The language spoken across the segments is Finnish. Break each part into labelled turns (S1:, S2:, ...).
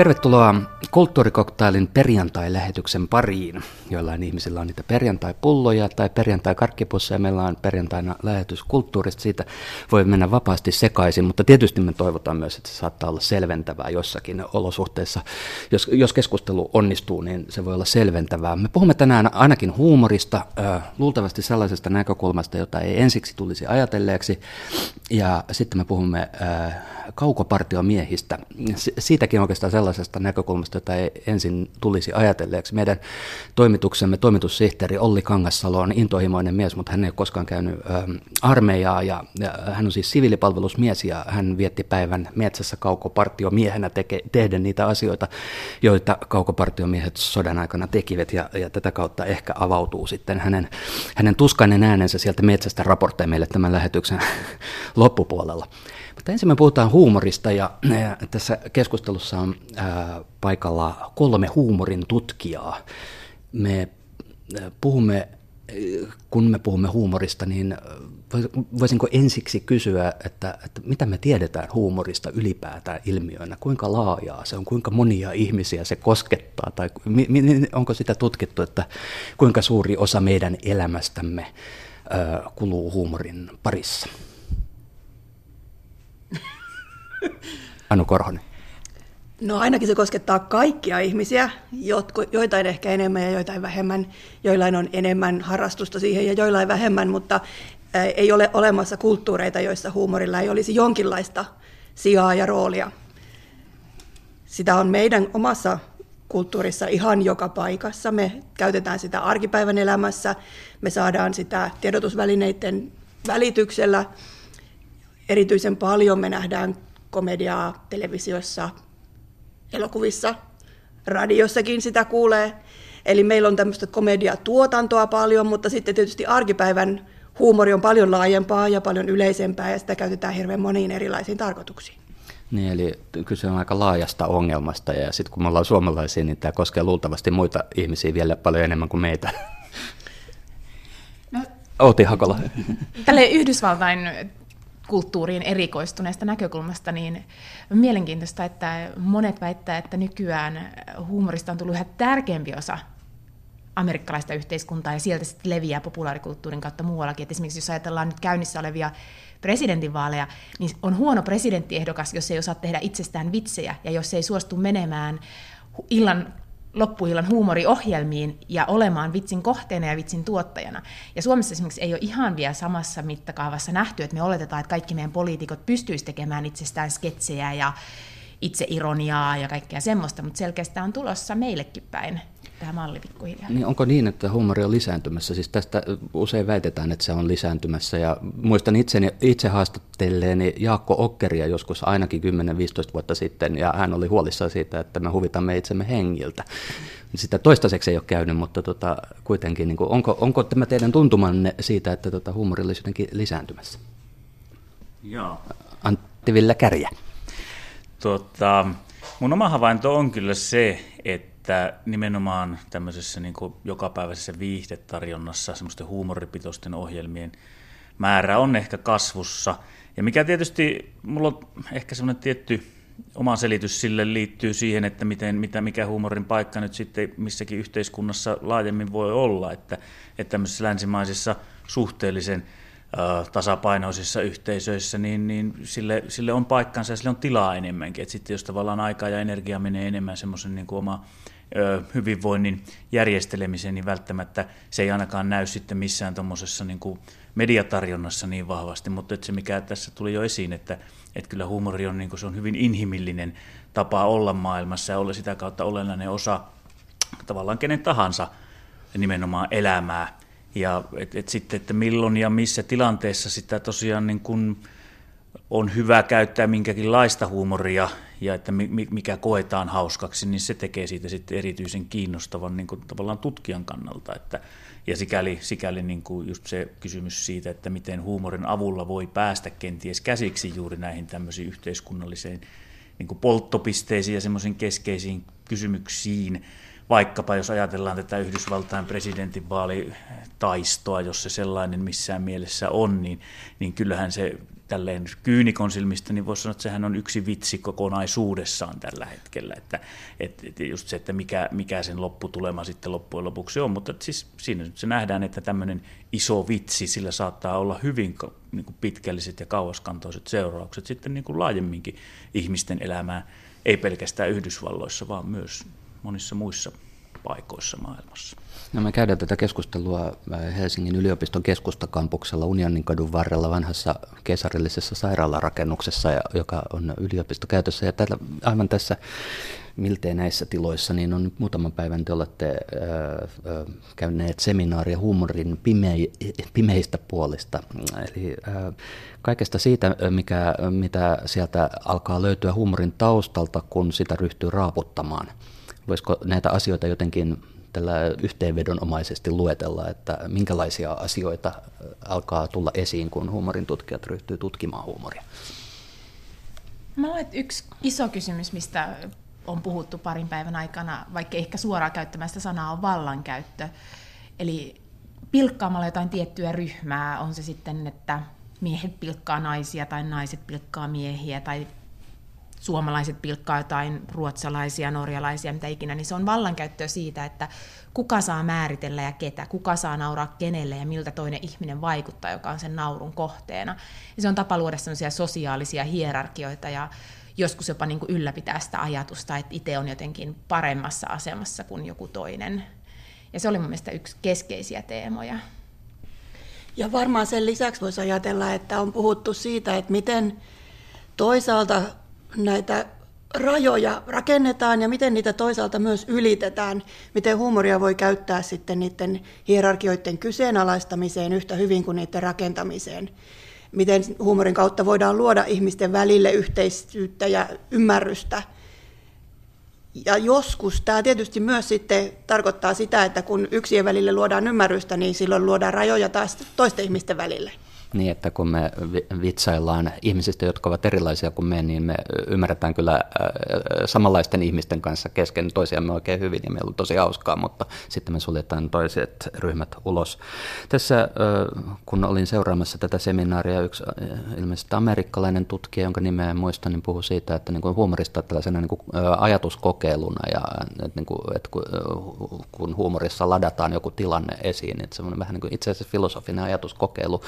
S1: Tervetuloa kulttuurikoktailin perjantai-lähetyksen pariin. Joillain ihmisillä on niitä perjantai-pulloja tai perjantai-karkkipusseja. Meillä on perjantaina lähetys kulttuurista. Siitä voi mennä vapaasti sekaisin, mutta tietysti me toivotaan myös, että se saattaa olla selventävää jossakin olosuhteessa. Jos, jos keskustelu onnistuu, niin se voi olla selventävää. Me puhumme tänään ainakin huumorista, luultavasti sellaisesta näkökulmasta, jota ei ensiksi tulisi ajatelleeksi. Ja sitten me puhumme kaukopartiomiehistä. Siitäkin oikeastaan sellaisesta näkökulmasta, jota ei ensin tulisi ajatelleeksi. Meidän toimituksemme toimitussihteeri Olli Kangassalo on intohimoinen mies, mutta hän ei ole koskaan käynyt ähm, armeijaa ja, ja hän on siis siviilipalvelusmies ja hän vietti päivän metsässä kaukopartiomiehenä teke, tehden niitä asioita, joita kaukopartiomiehet sodan aikana tekivät ja, ja tätä kautta ehkä avautuu sitten hänen, hänen tuskainen äänensä sieltä metsästä raportteja meille tämän lähetyksen loppupuolella. Mutta ensin me puhutaan huumorista ja, tässä keskustelussa on paikalla kolme huumorin tutkijaa. Me puhumme, kun me puhumme huumorista, niin voisinko ensiksi kysyä, että, että mitä me tiedetään huumorista ylipäätään ilmiönä, kuinka laajaa se on, kuinka monia ihmisiä se koskettaa, tai onko sitä tutkittu, että kuinka suuri osa meidän elämästämme kuluu huumorin parissa? Anu Korhonen.
S2: No ainakin se koskettaa kaikkia ihmisiä, joitain ehkä enemmän ja joitain vähemmän. Joillain on enemmän harrastusta siihen ja joillain vähemmän, mutta ei ole olemassa kulttuureita, joissa huumorilla ei olisi jonkinlaista sijaa ja roolia. Sitä on meidän omassa kulttuurissa ihan joka paikassa. Me käytetään sitä arkipäivän elämässä, me saadaan sitä tiedotusvälineiden välityksellä. Erityisen paljon me nähdään komediaa televisiossa, elokuvissa, radiossakin sitä kuulee. Eli meillä on tämmöistä komediatuotantoa paljon, mutta sitten tietysti arkipäivän huumori on paljon laajempaa ja paljon yleisempää ja sitä käytetään hirveän moniin erilaisiin tarkoituksiin.
S1: Niin, eli kyse on aika laajasta ongelmasta ja sitten kun me ollaan suomalaisia, niin tämä koskee luultavasti muita ihmisiä vielä paljon enemmän kuin meitä. No, Outi Hakola.
S3: Tälle Yhdysvaltain kulttuuriin erikoistuneesta näkökulmasta, niin mielenkiintoista, että monet väittää, että nykyään huumorista on tullut yhä tärkeämpi osa amerikkalaista yhteiskuntaa ja sieltä sitten leviää populaarikulttuurin kautta muuallakin. Et esimerkiksi jos ajatellaan nyt käynnissä olevia presidentinvaaleja, niin on huono presidenttiehdokas, jos ei osaa tehdä itsestään vitsejä ja jos ei suostu menemään illan loppuillan huumoriohjelmiin ja olemaan vitsin kohteena ja vitsin tuottajana. Ja Suomessa esimerkiksi ei ole ihan vielä samassa mittakaavassa nähty, että me oletetaan, että kaikki meidän poliitikot pystyisivät tekemään itsestään sketsejä ja itseironiaa ja kaikkea semmoista, mutta selkeästi on tulossa meillekin päin tämä malli pikkuhiljaa.
S1: Niin onko niin, että huumori on lisääntymässä? Siis tästä usein väitetään, että se on lisääntymässä. Ja muistan itseni, itse haastattelleeni Jaakko Okkeria joskus ainakin 10-15 vuotta sitten, ja hän oli huolissaan siitä, että me huvitamme itsemme hengiltä. Sitä toistaiseksi ei ole käynyt, mutta tota, kuitenkin, niin kuin, onko, onko tämä teidän tuntumanne siitä, että tota, huumori olisi jotenkin lisääntymässä?
S4: Joo.
S1: Antti Villa Kärjä.
S4: Tota, mun oma havainto on kyllä se, että että nimenomaan tämmöisessä niin kuin jokapäiväisessä viihdetarjonnassa semmoisten huumoripitoisten ohjelmien määrä on ehkä kasvussa. Ja mikä tietysti, mulla on ehkä semmoinen tietty oma selitys sille liittyy siihen, että miten, mitä, mikä huumorin paikka nyt sitten missäkin yhteiskunnassa laajemmin voi olla, että, että tämmöisissä länsimaisissa suhteellisen tasapainoisissa yhteisöissä, niin, niin sille, sille on paikkansa ja sille on tilaa enemmänkin. Et sitten jos tavallaan aikaa ja energia menee enemmän semmoisen niin oma hyvinvoinnin järjestelemiseen, niin välttämättä se ei ainakaan näy sitten missään tuommoisessa niin mediatarjonnassa niin vahvasti, mutta että se mikä tässä tuli jo esiin, että, että kyllä huumori on, niin kuin, se on hyvin inhimillinen tapa olla maailmassa ja olla sitä kautta olennainen osa tavallaan kenen tahansa nimenomaan elämää. Ja et, et sitten, että milloin ja missä tilanteessa sitä tosiaan niin kuin on hyvä käyttää minkäkinlaista huumoria ja että mikä koetaan hauskaksi, niin se tekee siitä sitten erityisen kiinnostavan niin kuin tavallaan tutkijan kannalta. Että, ja sikäli, sikäli niin kuin just se kysymys siitä, että miten huumorin avulla voi päästä kenties käsiksi juuri näihin tämmöisiin yhteiskunnalliseen niin kuin polttopisteisiin ja semmoisiin keskeisiin kysymyksiin, vaikkapa jos ajatellaan tätä Yhdysvaltain presidentinvaalitaistoa, jos se sellainen missään mielessä on, niin, niin kyllähän se tälleen kyynikon silmistä, niin voisi sanoa, että sehän on yksi vitsi kokonaisuudessaan tällä hetkellä, että, että just se, että mikä, mikä sen lopputulema sitten loppujen lopuksi on, mutta siis siinä nyt se nähdään, että tämmöinen iso vitsi, sillä saattaa olla hyvin niin kuin pitkälliset ja kauaskantoiset seuraukset sitten niin kuin laajemminkin ihmisten elämään, ei pelkästään Yhdysvalloissa, vaan myös monissa muissa paikoissa maailmassa.
S1: No me käydään tätä keskustelua äh, Helsingin yliopiston keskustakampuksella Unionin varrella vanhassa kesarillisessa sairaalarakennuksessa, joka on yliopistokäytössä. Ja täällä, aivan tässä miltei näissä tiloissa, niin on muutaman päivän te olette äh, äh, käyneet seminaaria huumorin pimei, pimeistä puolista. Eli äh, kaikesta siitä, mikä, mitä sieltä alkaa löytyä huumorin taustalta, kun sitä ryhtyy raaputtamaan. Voisiko näitä asioita jotenkin tällä yhteenvedonomaisesti luetella, että minkälaisia asioita alkaa tulla esiin, kun huumorin tutkijat ryhtyy tutkimaan huumoria?
S3: Mä luulen, että yksi iso kysymys, mistä on puhuttu parin päivän aikana, vaikka ehkä suoraan käyttämästä sanaa, on vallankäyttö. Eli pilkkaamalla jotain tiettyä ryhmää, on se sitten, että miehet pilkkaa naisia tai naiset pilkkaa miehiä tai suomalaiset pilkkaa jotain ruotsalaisia, norjalaisia, mitä ikinä, niin se on vallankäyttöä siitä, että kuka saa määritellä ja ketä, kuka saa nauraa kenelle ja miltä toinen ihminen vaikuttaa, joka on sen naurun kohteena. Ja se on tapa luoda sellaisia sosiaalisia hierarkioita ja joskus jopa niin kuin ylläpitää sitä ajatusta, että itse on jotenkin paremmassa asemassa kuin joku toinen. Ja se oli mun mielestä yksi keskeisiä teemoja.
S2: Ja varmaan sen lisäksi voisi ajatella, että on puhuttu siitä, että miten toisaalta näitä rajoja rakennetaan ja miten niitä toisaalta myös ylitetään, miten huumoria voi käyttää sitten niiden hierarkioiden kyseenalaistamiseen yhtä hyvin kuin niiden rakentamiseen. Miten huumorin kautta voidaan luoda ihmisten välille yhteistyötä ja ymmärrystä. Ja joskus tämä tietysti myös sitten tarkoittaa sitä, että kun yksien välille luodaan ymmärrystä, niin silloin luodaan rajoja taas toisten ihmisten välille
S1: niin, että kun me vitsaillaan ihmisistä, jotka ovat erilaisia kuin me, niin me ymmärretään kyllä äh, samanlaisten ihmisten kanssa kesken toisiamme oikein hyvin ja meillä on tosi hauskaa, mutta sitten me suljetaan toiset ryhmät ulos. Tässä, äh, kun olin seuraamassa tätä seminaaria, yksi äh, ilmeisesti amerikkalainen tutkija, jonka nimeä en muista, niin puhui siitä, että niin kuin huumorista tällaisena niin kuin ajatuskokeiluna ja että, niin kuin, että kun huumorissa ladataan joku tilanne esiin, niin semmoinen vähän niin kuin itse asiassa filosofinen ajatuskokeilu,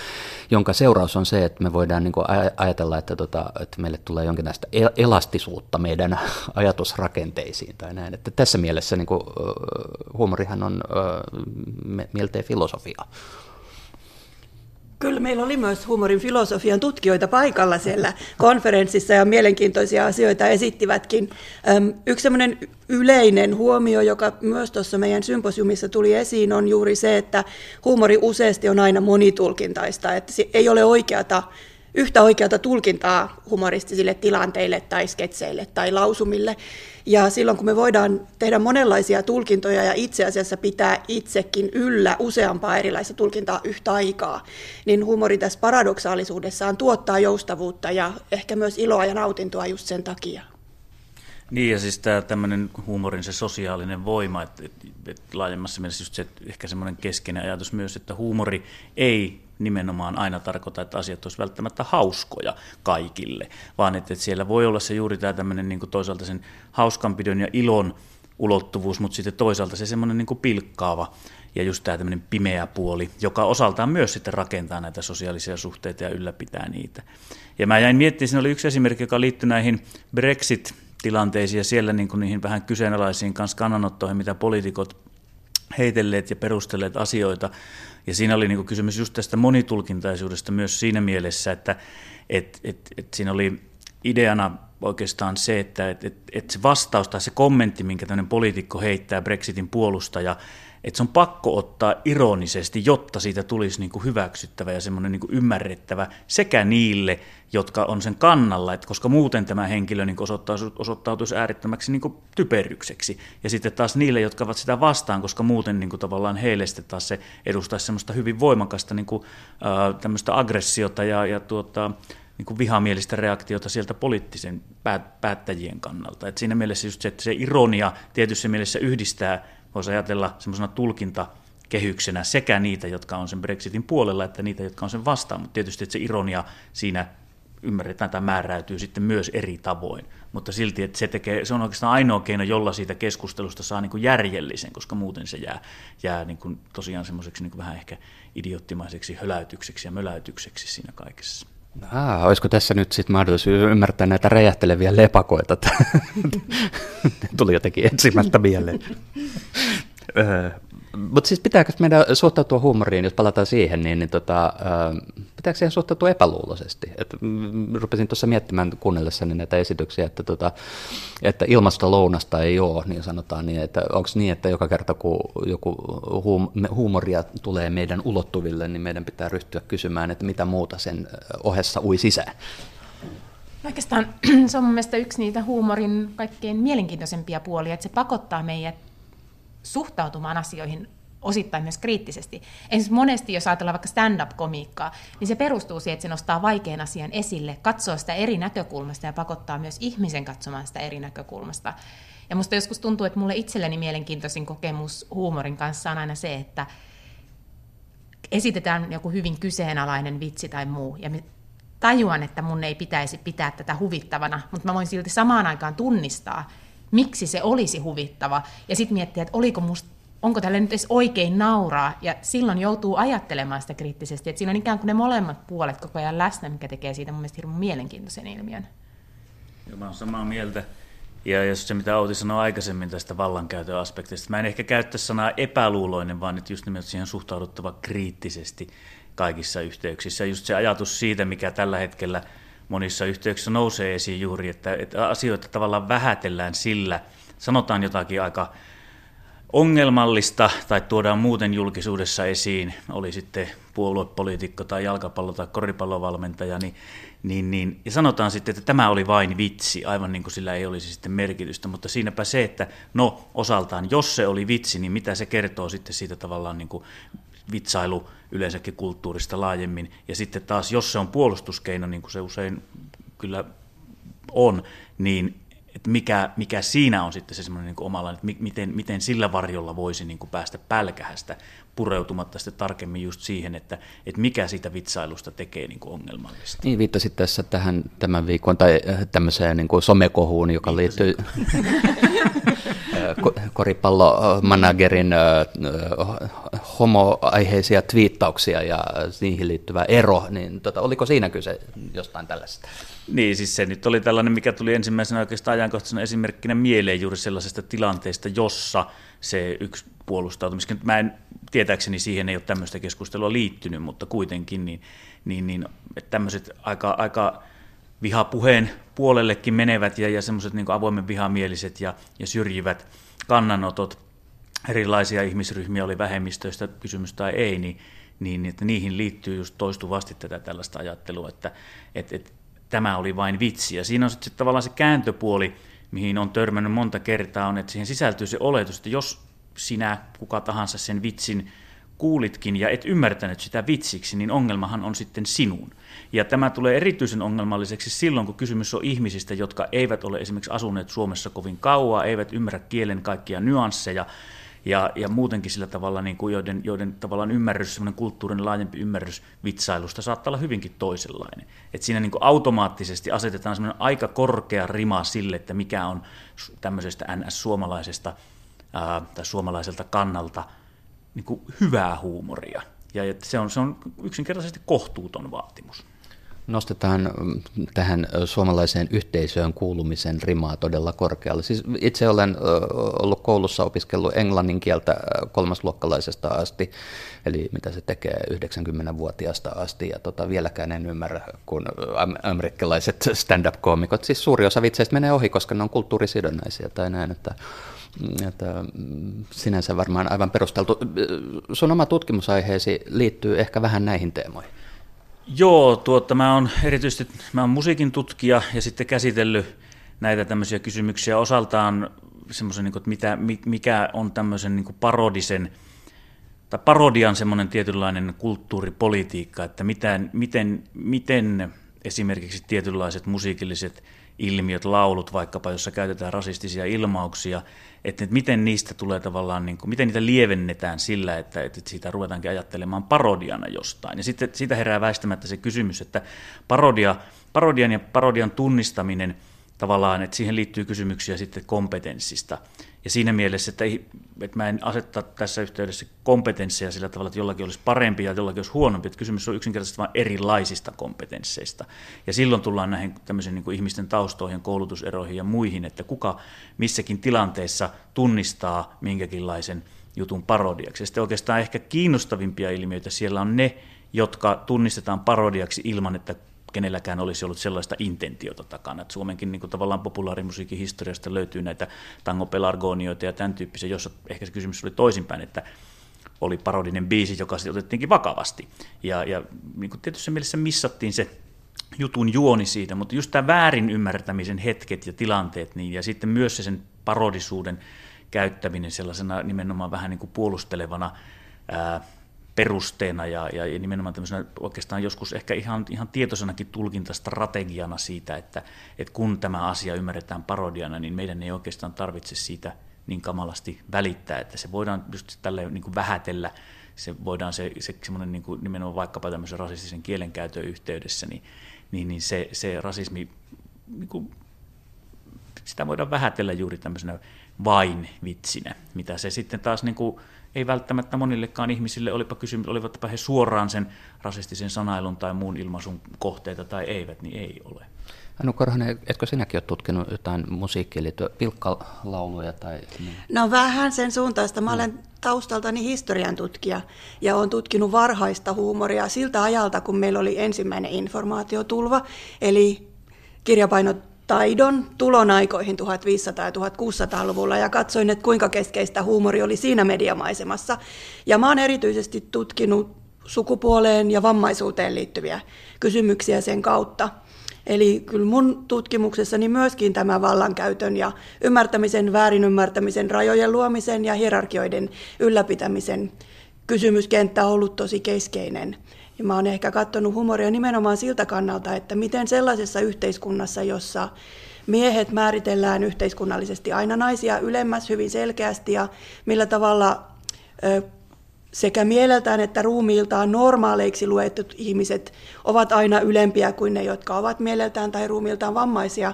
S1: jonka seuraus on se, että me voidaan niin ajatella, että, tota, että meille tulee jonkinlaista elastisuutta meidän ajatusrakenteisiin tai näin. Että tässä mielessä niin kuin, huumorihan on miltei filosofia.
S2: Kyllä meillä oli myös huumorin filosofian tutkijoita paikalla siellä konferenssissa ja mielenkiintoisia asioita esittivätkin. Yksi sellainen yleinen huomio, joka myös tuossa meidän symposiumissa tuli esiin, on juuri se, että huumori useasti on aina monitulkintaista, että ei ole oikeata yhtä oikeata tulkintaa humoristisille tilanteille tai sketseille tai lausumille. Ja silloin kun me voidaan tehdä monenlaisia tulkintoja ja itse asiassa pitää itsekin yllä useampaa erilaista tulkintaa yhtä aikaa, niin humori tässä paradoksaalisuudessaan tuottaa joustavuutta ja ehkä myös iloa ja nautintoa just sen takia.
S4: Niin ja siis tämä tämmöinen huumorin se sosiaalinen voima, että, että, laajemmassa mielessä just se, ehkä semmoinen keskeinen ajatus myös, että huumori ei nimenomaan aina tarkoita, että asiat olisivat välttämättä hauskoja kaikille, vaan että, että siellä voi olla se juuri tämä tämmöinen niin toisaalta sen hauskanpidon ja ilon ulottuvuus, mutta sitten toisaalta se semmoinen niin pilkkaava ja just tämä tämmöinen pimeä puoli, joka osaltaan myös sitten rakentaa näitä sosiaalisia suhteita ja ylläpitää niitä. Ja mä jäin miettimään, siinä oli yksi esimerkki, joka liittyi näihin Brexit-tilanteisiin ja siellä niin kuin niihin vähän kyseenalaisiin kanssa kannanottoihin, mitä poliitikot heitelleet ja perustelleet asioita. Ja siinä oli niin kysymys just tästä monitulkintaisuudesta myös siinä mielessä, että et, et, et siinä oli ideana oikeastaan se, että et, et, et se vastaus tai se kommentti, minkä tämmöinen poliitikko heittää Brexitin puolustaja, että se on pakko ottaa ironisesti, jotta siitä tulisi niin kuin hyväksyttävä ja semmoinen niin kuin ymmärrettävä sekä niille, jotka on sen kannalla, että koska muuten tämä henkilö niin osoittautuisi, äärettömäksi niin kuin typerykseksi. Ja sitten taas niille, jotka ovat sitä vastaan, koska muuten niin kuin tavallaan heille sitten taas se edustaisi semmoista hyvin voimakasta niin kuin, äh, aggressiota ja, ja tuota, niin kuin vihamielistä reaktiota sieltä poliittisen päättäjien kannalta. Et siinä mielessä just se, että se ironia tietyssä mielessä yhdistää, voisi ajatella semmoisena tulkinta kehyksenä sekä niitä, jotka on sen Brexitin puolella, että niitä, jotka on sen vastaan. Mutta tietysti että se ironia siinä ymmärretään tai määräytyy sitten myös eri tavoin. Mutta silti, että se, tekee, se on oikeastaan ainoa keino, jolla siitä keskustelusta saa niin kuin järjellisen, koska muuten se jää, jää niin kuin tosiaan semmoiseksi niin vähän ehkä idioottimaiseksi höläytykseksi ja möläytykseksi siinä kaikessa.
S1: Ah, olisiko tässä nyt sitten mahdollisuus ymmärtää näitä räjähteleviä lepakoita? Tuli jotenkin etsimättä mieleen. Mutta siis pitääkö meidän suhtautua huumoriin, jos palataan siihen, niin, niin tota, pitääkö siihen suhtautua epäluuloisesti? Et, mm, rupesin tuossa miettimään kuunnellessani näitä esityksiä, että, tota, että ilmasta lounasta ei ole, niin sanotaan niin, että onko niin, että joka kerta kun joku huum, huumoria tulee meidän ulottuville, niin meidän pitää ryhtyä kysymään, että mitä muuta sen ohessa ui sisään?
S3: Oikeastaan se on mielestäni yksi niitä huumorin kaikkein mielenkiintoisempia puolia, että se pakottaa meidät suhtautumaan asioihin osittain myös kriittisesti. Esimerkiksi monesti, jos ajatellaan vaikka stand-up-komiikkaa, niin se perustuu siihen, että se nostaa vaikean asian esille, katsoo sitä eri näkökulmasta ja pakottaa myös ihmisen katsomaan sitä eri näkökulmasta. Ja musta joskus tuntuu, että mulle itselleni mielenkiintoisin kokemus huumorin kanssa on aina se, että esitetään joku hyvin kyseenalainen vitsi tai muu, ja tajuan, että mun ei pitäisi pitää tätä huvittavana, mutta mä voin silti samaan aikaan tunnistaa, miksi se olisi huvittava, ja sitten miettiä, että oliko musta onko tälle nyt edes oikein nauraa, ja silloin joutuu ajattelemaan sitä kriittisesti, että siinä on ikään kuin ne molemmat puolet koko ajan läsnä, mikä tekee siitä mun mielestä hirveän mielenkiintoisen ilmiön.
S4: Joo, mä olen samaa mieltä. Ja jos se, mitä Outi sanoi aikaisemmin tästä vallankäytön aspektista, mä en ehkä käyttäisi sanaa epäluuloinen, vaan että just nimenomaan siihen suhtauduttava kriittisesti kaikissa yhteyksissä. Just se ajatus siitä, mikä tällä hetkellä – monissa yhteyksissä nousee esiin juuri, että, että asioita tavallaan vähätellään sillä, sanotaan jotakin aika ongelmallista tai tuodaan muuten julkisuudessa esiin, oli sitten puoluepoliitikko tai jalkapallo- tai koripallovalmentaja, niin, niin, niin, ja sanotaan sitten, että tämä oli vain vitsi, aivan niin kuin sillä ei olisi sitten merkitystä, mutta siinäpä se, että no osaltaan, jos se oli vitsi, niin mitä se kertoo sitten siitä tavallaan niin kuin vitsailu yleensäkin kulttuurista laajemmin. Ja sitten taas, jos se on puolustuskeino, niin kuin se usein kyllä on, niin että mikä, mikä siinä on sitten se semmoinen niin omalla, että miten, miten sillä varjolla voisi niin kuin päästä pälkähästä pureutumatta sitten tarkemmin just siihen, että, että mikä siitä vitsailusta tekee niin kuin ongelmallista.
S1: Niin, viittasit tässä tähän tämän viikon tai äh, tämmöiseen niin kuin somekohuun, joka liittyy koripallomanagerin homoaiheisia twiittauksia ja niihin liittyvä ero, niin tota, oliko siinä kyse jostain tällaista?
S4: Niin, siis se nyt oli tällainen, mikä tuli ensimmäisenä oikeastaan ajankohtaisena esimerkkinä mieleen juuri sellaisesta tilanteesta, jossa se yksi puolustautumisen, mä en, tietääkseni siihen ei ole tämmöistä keskustelua liittynyt, mutta kuitenkin, niin, niin, niin että tämmöiset aika, aika vihapuheen puolellekin menevät ja, ja semmoiset niin avoimen vihamieliset ja, ja syrjivät kannanotot, erilaisia ihmisryhmiä oli vähemmistöistä kysymys tai ei, niin, niin että niihin liittyy just toistuvasti tätä tällaista ajattelua, että että että tämä oli vain vitsi. Ja siinä on sitten tavallaan se kääntöpuoli, mihin on törmännyt monta kertaa, on, että siihen sisältyy se oletus, että jos sinä, kuka tahansa sen vitsin kuulitkin ja et ymmärtänyt sitä vitsiksi, niin ongelmahan on sitten sinun. Ja tämä tulee erityisen ongelmalliseksi silloin, kun kysymys on ihmisistä, jotka eivät ole esimerkiksi asuneet Suomessa kovin kauan, eivät ymmärrä kielen kaikkia nyansseja, ja, ja muutenkin sillä tavalla, niin kuin joiden, joiden tavallaan ymmärrys, semmoinen kulttuurin laajempi ymmärrys vitsailusta saattaa olla hyvinkin toisenlainen. Et siinä niin kuin automaattisesti asetetaan semmoinen aika korkea rima sille, että mikä on tämmöisestä NS-suomalaisesta ää, tai suomalaiselta kannalta niin kuin hyvää huumoria. Ja että se on, se on yksinkertaisesti kohtuuton vaatimus.
S1: Nostetaan mm, tähän suomalaiseen yhteisöön kuulumisen rimaa todella korkealle. Siis itse olen ollut koulussa opiskellut englannin kieltä kolmasluokkalaisesta asti, eli mitä se tekee 90-vuotiaasta asti, ja tota, vieläkään en ymmärrä, kun amerikkalaiset stand-up-koomikot, siis suuri osa vitseistä menee ohi, koska ne on kulttuurisidonnaisia tai näin, että että mm, sinänsä varmaan aivan perusteltu. Sun oma tutkimusaiheesi liittyy ehkä vähän näihin teemoihin.
S4: Joo, tuota, mä oon erityisesti mä oon musiikin tutkija ja sitten käsitellyt näitä tämmöisiä kysymyksiä osaltaan semmoisen, niin kuin, että mitä, mikä on tämmöisen niin parodisen tai parodian semmoinen tietynlainen kulttuuripolitiikka, että miten, miten, miten esimerkiksi tietynlaiset musiikilliset ilmiöt, laulut vaikkapa, jossa käytetään rasistisia ilmauksia, että, miten niistä tulee tavallaan, niin kuin, miten niitä lievennetään sillä, että, että siitä ruvetaankin ajattelemaan parodiana jostain. Ja sitten siitä herää väistämättä se kysymys, että parodia, parodian ja parodian tunnistaminen tavallaan, että siihen liittyy kysymyksiä sitten kompetenssista – ja siinä mielessä, että, ei, että mä en asetta tässä yhteydessä kompetensseja sillä tavalla, että jollakin olisi parempi ja jollakin olisi huonompi. Että kysymys on yksinkertaisesti vain erilaisista kompetensseista. Ja silloin tullaan näihin tämmöisiin niin kuin ihmisten taustoihin, koulutuseroihin ja muihin, että kuka missäkin tilanteessa tunnistaa minkäkinlaisen jutun parodiaksi. Ja sitten oikeastaan ehkä kiinnostavimpia ilmiöitä siellä on ne, jotka tunnistetaan parodiaksi ilman, että kenelläkään olisi ollut sellaista intentiota takana. Että Suomenkin niin kuin tavallaan populaarimusiikin historiasta löytyy näitä tangopelargonioita ja tämän tyyppisiä, jossa ehkä se kysymys oli toisinpäin, että oli parodinen biisi, joka sitten otettiinkin vakavasti. Ja, ja niin kuin tietysti mielessä missattiin se jutun juoni siitä, mutta just tämä väärin ymmärtämisen hetket ja tilanteet, niin, ja sitten myös se sen parodisuuden käyttäminen sellaisena nimenomaan vähän niin kuin puolustelevana ää, perusteena ja, ja, nimenomaan tämmöisenä oikeastaan joskus ehkä ihan, ihan tietoisenakin tulkintastrategiana siitä, että, että kun tämä asia ymmärretään parodiana, niin meidän ei oikeastaan tarvitse siitä niin kamalasti välittää, että se voidaan just tälle niin kuin vähätellä, se voidaan se, se semmoinen niin kuin nimenomaan vaikkapa tämmöisen rasistisen kielenkäytön yhteydessä, niin, niin, niin se, se rasismi, niin kuin, sitä voidaan vähätellä juuri tämmöisenä vain vitsinä, mitä se sitten taas niin kuin, ei välttämättä monillekaan ihmisille, olipa kysymys, olivatpa he suoraan sen rasistisen sanailun tai muun ilmaisun kohteita tai eivät, niin ei ole.
S1: Anu Korhonen, etkö sinäkin ole tutkinut jotain musiikkiin liittyen, pilkkalauluja? Tai, niin?
S2: No vähän sen suuntaista. Mä olen taustaltani historian tutkija ja olen tutkinut varhaista huumoria siltä ajalta, kun meillä oli ensimmäinen informaatiotulva, eli kirjapainot taidon tulon aikoihin 1500- ja 1600-luvulla ja katsoin, että kuinka keskeistä huumori oli siinä mediamaisemassa. Ja mä oon erityisesti tutkinut sukupuoleen ja vammaisuuteen liittyviä kysymyksiä sen kautta. Eli kyllä mun tutkimuksessani myöskin tämä vallankäytön ja ymmärtämisen, väärinymmärtämisen, rajojen luomisen ja hierarkioiden ylläpitämisen kysymyskenttä on ollut tosi keskeinen. Ja mä oon ehkä katsonut humoria nimenomaan siltä kannalta, että miten sellaisessa yhteiskunnassa, jossa miehet määritellään yhteiskunnallisesti aina naisia ylemmäs hyvin selkeästi ja millä tavalla sekä mieleltään että ruumiiltaan normaaleiksi luetut ihmiset ovat aina ylempiä kuin ne, jotka ovat mieleltään tai ruumiiltaan vammaisia,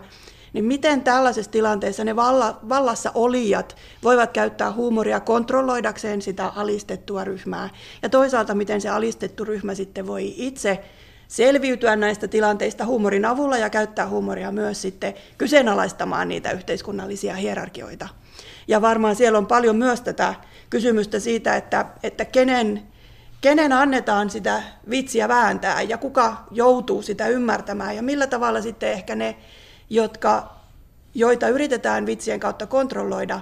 S2: niin miten tällaisessa tilanteessa ne valla, vallassa olijat voivat käyttää huumoria kontrolloidakseen sitä alistettua ryhmää? Ja toisaalta miten se alistettu ryhmä sitten voi itse selviytyä näistä tilanteista huumorin avulla ja käyttää huumoria myös sitten kyseenalaistamaan niitä yhteiskunnallisia hierarkioita. Ja varmaan siellä on paljon myös tätä kysymystä siitä, että, että kenen, kenen annetaan sitä vitsiä vääntää ja kuka joutuu sitä ymmärtämään ja millä tavalla sitten ehkä ne jotka, joita yritetään vitsien kautta kontrolloida,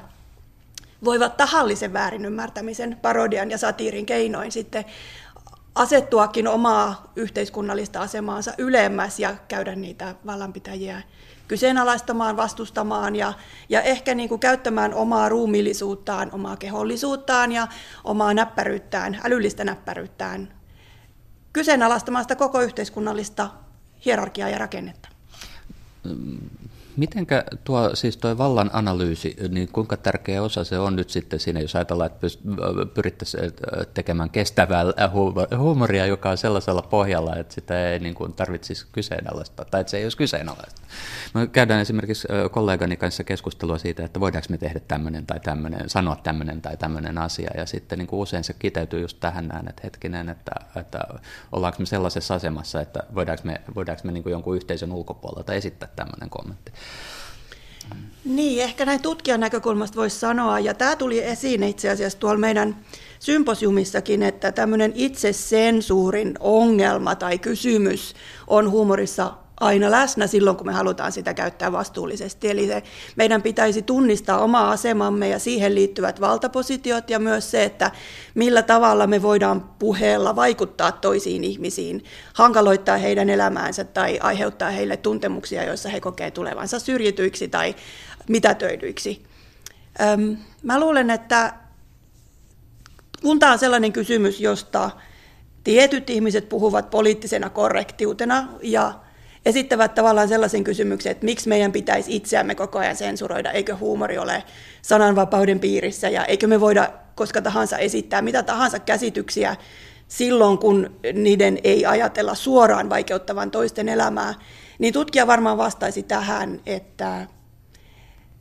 S2: voivat tahallisen väärinymmärtämisen, parodian ja satiirin keinoin sitten asettuakin omaa yhteiskunnallista asemaansa ylemmäs ja käydä niitä vallanpitäjiä kyseenalaistamaan, vastustamaan ja, ja ehkä niin kuin käyttämään omaa ruumillisuuttaan, omaa kehollisuuttaan ja omaa näppäryyttään, älyllistä näppäryyttään, kyseenalaistamaan sitä koko yhteiskunnallista hierarkiaa ja rakennetta.
S1: um, Mitenkä tuo, siis tuo vallan analyysi, niin kuinka tärkeä osa se on nyt sitten siinä, jos ajatellaan, että pyrittäisiin tekemään kestävää huumoria, joka on sellaisella pohjalla, että sitä ei niin kuin tarvitsisi kyseenalaista, tai että se ei olisi kyseenalaista. Me käydään esimerkiksi kollegani kanssa keskustelua siitä, että voidaanko me tehdä tämmöinen tai tämmöinen, sanoa tämmöinen tai tämmöinen asia, ja sitten niin kuin usein se kiteytyy just tähän näin, että hetkinen, että, että ollaanko me sellaisessa asemassa, että voidaanko me, voidaanko me niin kuin jonkun yhteisön ulkopuolelta esittää tämmöinen kommentti.
S2: Niin, ehkä näin tutkijan näkökulmasta voisi sanoa, ja tämä tuli esiin itse asiassa tuolla meidän symposiumissakin, että tämmöinen itsesensuurin ongelma tai kysymys on huumorissa aina läsnä silloin, kun me halutaan sitä käyttää vastuullisesti. Eli se, meidän pitäisi tunnistaa oma asemamme ja siihen liittyvät valtapositiot ja myös se, että millä tavalla me voidaan puheella vaikuttaa toisiin ihmisiin, hankaloittaa heidän elämäänsä tai aiheuttaa heille tuntemuksia, joissa he kokee tulevansa syrjityiksi tai mitätöidyiksi. Öm, mä luulen, että kun tämä on sellainen kysymys, josta tietyt ihmiset puhuvat poliittisena korrektiutena ja esittävät tavallaan sellaisen kysymyksen, että miksi meidän pitäisi itseämme koko ajan sensuroida, eikö huumori ole sananvapauden piirissä? Ja eikö me voida koska tahansa esittää mitä tahansa käsityksiä silloin, kun niiden ei ajatella suoraan vaikeuttavan toisten elämää, niin tutkija varmaan vastaisi tähän, että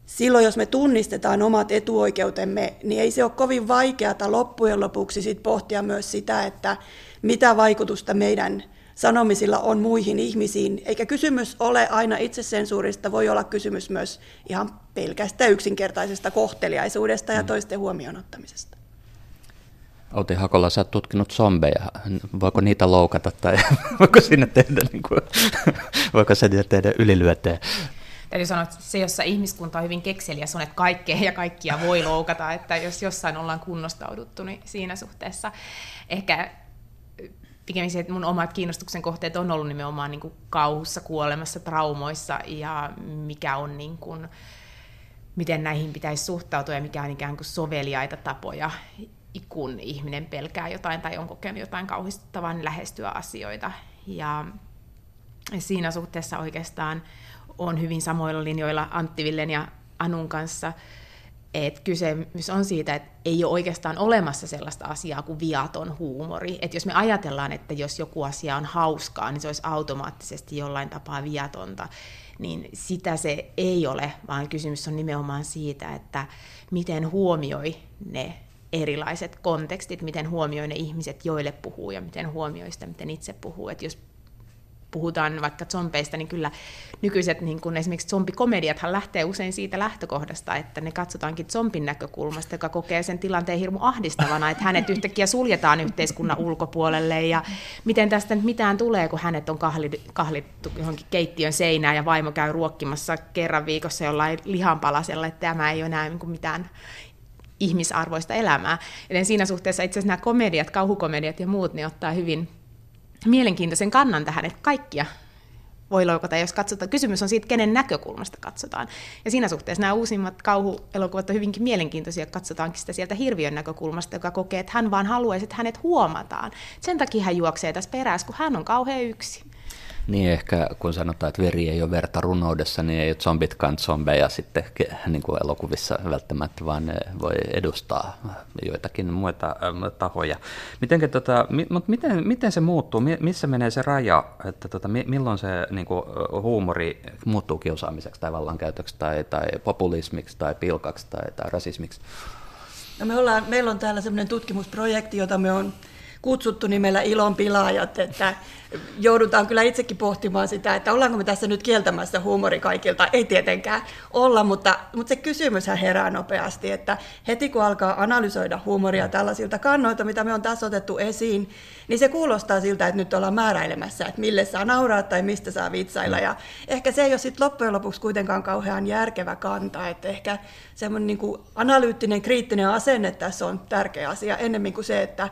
S2: silloin jos me tunnistetaan omat etuoikeutemme, niin ei se ole kovin vaikeata loppujen lopuksi sit pohtia myös sitä, että mitä vaikutusta meidän sanomisilla on muihin ihmisiin. Eikä kysymys ole aina itsesensuurista, voi olla kysymys myös ihan pelkästä yksinkertaisesta kohteliaisuudesta ja mm. toisten huomioon ottamisesta.
S1: Outi Hakola, sä oot tutkinut zombeja. Voiko niitä loukata tai voiko sinne tehdä, niin kuin, voiko se tehdä ylilyöteen?
S3: Täytyy sanoa, että se, jossa ihmiskunta on hyvin kekseliä, on, että kaikkea ja kaikkia voi loukata, että jos jossain ollaan kunnostauduttu, niin siinä suhteessa ehkä pikemmin se, että mun omat kiinnostuksen kohteet on ollut nimenomaan niin kauhussa, kuolemassa, traumoissa ja mikä on niin kuin, miten näihin pitäisi suhtautua ja mikä on ikään kuin soveliaita tapoja, kun ihminen pelkää jotain tai on kokenut jotain kauhistuttavaa, niin lähestyä asioita. Ja siinä suhteessa oikeastaan on hyvin samoilla linjoilla Antti Villen ja Anun kanssa – että kysymys on siitä, että ei ole oikeastaan olemassa sellaista asiaa kuin viaton huumori. Että jos me ajatellaan, että jos joku asia on hauskaa, niin se olisi automaattisesti jollain tapaa viatonta, niin sitä se ei ole, vaan kysymys on nimenomaan siitä, että miten huomioi ne erilaiset kontekstit, miten huomioi ne ihmiset, joille puhuu ja miten huomioi sitä, miten itse puhuu. Että jos puhutaan vaikka zombeista, niin kyllä nykyiset niin kuin esimerkiksi zombikomediathan lähtee usein siitä lähtökohdasta, että ne katsotaankin zombin näkökulmasta, joka kokee sen tilanteen hirmu ahdistavana, että hänet yhtäkkiä suljetaan yhteiskunnan ulkopuolelle ja miten tästä nyt mitään tulee, kun hänet on kahlittu johonkin keittiön seinään ja vaimo käy ruokkimassa kerran viikossa jollain lihanpalasella, että tämä ei ole enää niin mitään ihmisarvoista elämää. Joten siinä suhteessa itse asiassa nämä komediat, kauhukomediat ja muut, ne ottaa hyvin mielenkiintoisen kannan tähän, että kaikkia voi loukata, jos katsotaan. Kysymys on siitä, kenen näkökulmasta katsotaan. Ja siinä suhteessa nämä uusimmat kauhuelokuvat on hyvinkin mielenkiintoisia, katsotaankin sitä sieltä hirviön näkökulmasta, joka kokee, että hän vaan haluaisi, että hänet huomataan. Sen takia hän juoksee tässä perässä, kun hän on kauhean yksi.
S1: Niin ehkä kun sanotaan, että veri ei ole verta runoudessa, niin ei ole zombitkaan zombeja sitten niin kuin elokuvissa välttämättä, vaan ne voi edustaa joitakin muita äh, tahoja. Mitenkä, tota, mi, mutta miten, miten se muuttuu? Missä menee se raja, että tota, milloin se niin kuin, huumori muuttuu kiusaamiseksi tai vallankäytöksi tai, tai populismiksi tai pilkaksi tai, tai rasismiksi?
S2: No me ollaan, meillä on täällä sellainen tutkimusprojekti, jota me on kutsuttu nimellä ilon pilaajat, että joudutaan kyllä itsekin pohtimaan sitä, että ollaanko me tässä nyt kieltämässä huumori kaikilta. Ei tietenkään olla, mutta, mutta se kysymys herää nopeasti, että heti kun alkaa analysoida huumoria tällaisilta kannoilta, mitä me on tässä otettu esiin, niin se kuulostaa siltä, että nyt ollaan määräilemässä, että mille saa nauraa tai mistä saa vitsailla. Ja ehkä se ei ole sitten loppujen lopuksi kuitenkaan kauhean järkevä kanta, että ehkä semmoinen niin analyyttinen, kriittinen asenne tässä on tärkeä asia ennemmin kuin se, että